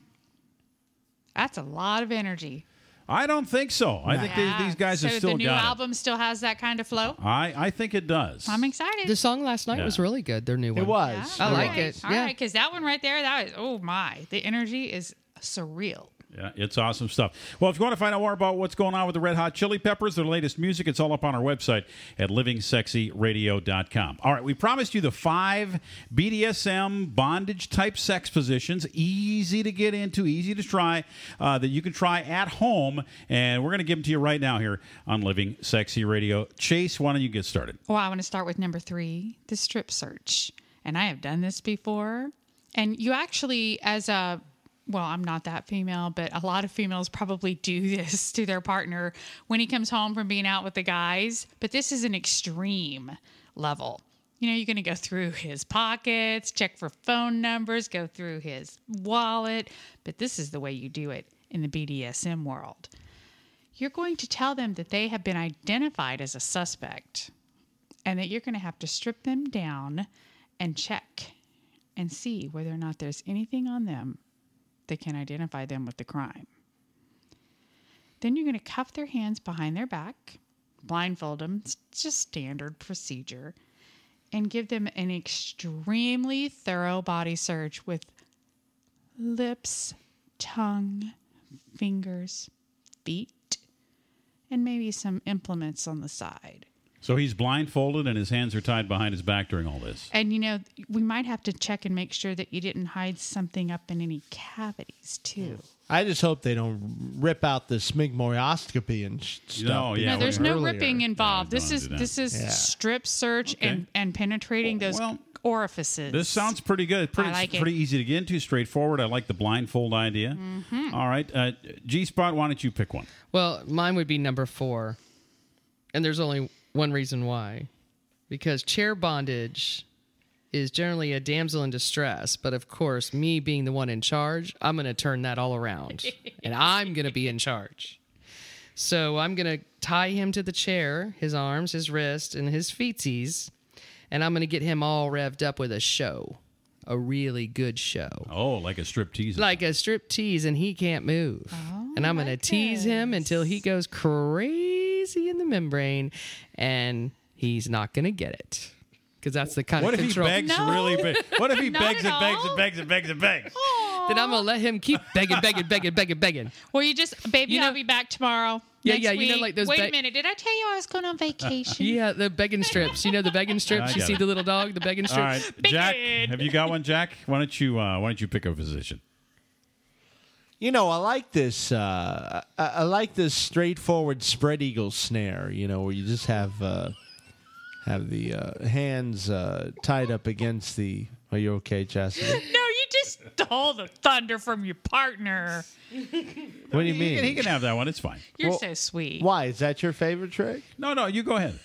That's a lot of energy. I don't think so. I think Yeah. these, these guys so have still the new got album still has that kind of flow. I, I think it does. I'm excited. The song last night Yeah. was really good. Their new one. It was. I All like right, it. All yeah. right, because that one right there, that was oh my, the energy is surreal. Yeah, it's awesome stuff. Well, if you want to find out more about what's going on with the Red Hot Chili Peppers, their latest music, it's all up on our website at livingsexyradio.com. All right, we promised you the five BDSM bondage type sex positions, easy to get into, easy to try, uh, that you can try at home. And we're going to give them to you right now here on Living Sexy Radio. Chase, why don't you get started? Well, I want to start with number three, the strip search. And I have done this before. And you actually, as a, well, I'm not that female, but a lot of females probably do this to their partner when he comes home from being out with the guys. But this is an extreme level. You know, you're going to go through his pockets, check for phone numbers, go through his wallet. But this is the way you do it in the BDSM world. You're going to tell them that they have been identified as a suspect and that you're going to have to strip them down and check and see whether or not there's anything on them that can identify them with the crime. Then you're going to cuff their hands behind their back, blindfold them, it's just standard procedure, and give them an extremely thorough body search with lips, tongue, fingers, feet, and maybe some implements on the side. So he's blindfolded and his hands are tied behind his back during all this. And you know, we might have to check and make sure that you didn't hide something up in any cavities too. I just hope they don't rip out the smegmoroscopy and sh- stuff. No, yeah, no, there's earlier. no ripping involved. this don't is do that. this is strip search Okay. and and penetrating those Well, orifices. This sounds pretty good. Pretty, I like it. pretty easy to get into, straightforward. I like the blindfold idea. Mm-hmm. All right. Uh, G Spot, why don't you pick one? Well, mine would be number four. And there's only one reason why. Because chair bondage is generally a damsel in distress. But of course, me being the one in charge, I'm going to turn that all around. and I'm going to be in charge. So I'm going to tie him to the chair, his arms, his wrist, and his feetsies. And I'm going to get him all revved up with a show. A really good show. Oh, like a strip tease. Like a strip tease, and he can't move. Oh, and I'm going to tease him until he goes crazy in the membrane, and he's not going to get it. Because that's the kind What of if he control. begs really big? What if he Not begs and begs and begs and begs and begs? then I'm gonna let him keep begging, begging, begging, begging, begging. Well, you just, baby, You know- I'll be back tomorrow. Yeah, next yeah, you know, like those Wait a minute, did I tell you I was going on vacation? Yeah, the begging strips. You know the begging strips. You see it. the little dog, the begging strips. right, Jack, have you got one, Jack? Why don't you uh, Why don't you pick a position? You know, I like this. Uh, I, I like this straightforward spread eagle snare. You know, where you just have uh, have the uh, hands uh, tied up against the. Are you okay, Chastity? no, you just stole the thunder from your partner. What do you He mean? can, he can have that one. It's fine. You're Well, so sweet. Why is that your favorite trick? No, no, you go ahead.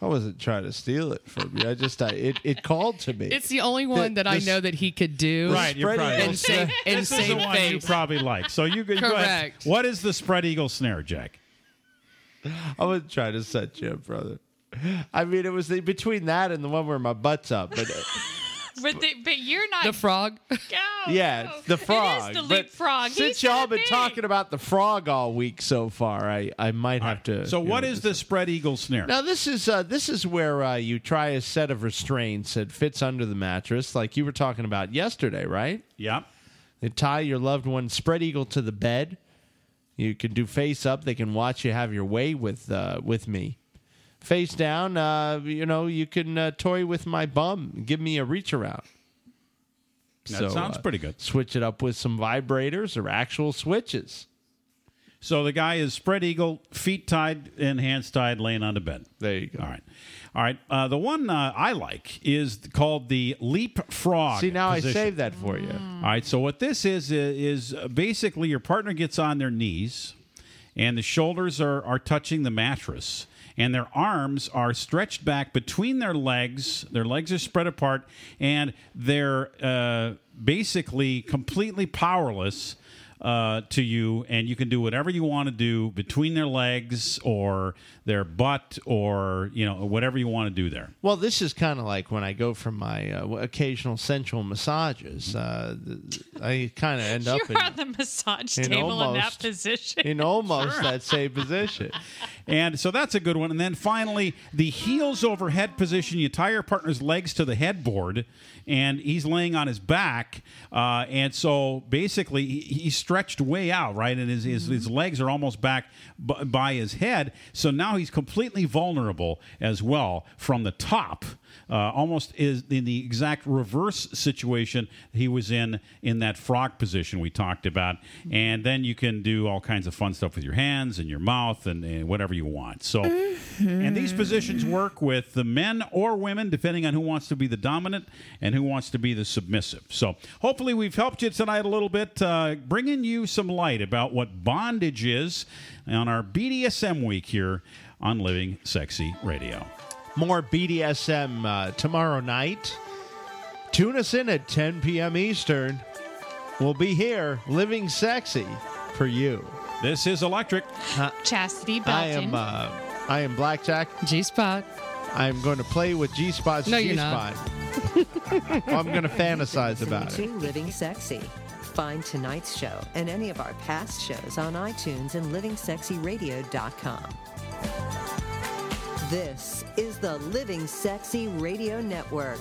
I wasn't trying to steal it from you. I just I, it it called to me. It's the only one that I this- know that he could do. Right, you're spread probably eagle And save, and this is the save one you face. probably like. So you can go ahead. Correct. What is the spread eagle snare, Jack? I wasn't trying to set you up, brother. I mean, it was the, between that and the one where my butt's up. But But, the, but you're not. The frog. Go, yeah, go. the frog. It is the but leapfrog. Since y'all been me. talking about the frog all week so far, I, I might have to. So you what know, is the spread eagle snare? Now this is uh, this is where uh, you try a set of restraints that fits under the mattress, like you were talking about yesterday, right? Yeah. They tie your loved one spread eagle to the bed. You can do face up. They can watch you have your way with uh, with me. Face down, uh, you know, you can uh, toy with my bum. Give me a reach around. That sounds uh, pretty good. Switch it up with some vibrators or actual switches. So the guy is spread eagle, feet tied and hands tied, laying on the bed. There you go. All right, all right. Uh, the one uh, I like is called the leapfrog. See, now position. I saved that for you. All right. So what this is is uh, basically your partner gets on their knees, and the shoulders are are touching the mattress, and their arms are stretched back between their legs. Their legs are spread apart, and they're uh, basically completely powerless. Uh, to you, and you can do whatever you want to do between their legs or their butt or you know whatever you want to do there. Well, this is kind of like when I go for my uh, occasional sensual massages. Uh, I kind of end up in, You're on the massage in table in that position. in almost that same position. And so that's a good one. And then finally, the heels over head position. You tie your partner's legs to the headboard, and he's laying on his back. Uh, and so basically, he, he's stretched way out, right? And his, his, his mm-hmm. legs are almost back b- by his head. So now he's completely vulnerable as well from the top. Uh, almost is in the exact reverse situation he was in in that frog position we talked about. And then you can do all kinds of fun stuff with your hands and your mouth and, and whatever you want. So, and these positions work with the men or women, depending on who wants to be the dominant and who wants to be the submissive. So, hopefully, we've helped you tonight a little bit, uh, bringing you some light about what bondage is on our BDSM week here on Living Sexy Radio. More BDSM uh, tomorrow night. Tune us in at 10 p.m. Eastern. We'll be here, living sexy for you. This is Electric. Chastity Belton. I am. Uh, I am Blackjack. G Spot. I'm going to play with G Spot's No, G you're not. Spot. I'm going to fantasize about it. Living Sexy. Find tonight's show and any of our past shows on iTunes and livingsexyradio.com. This is the Living Sexy Radio Network.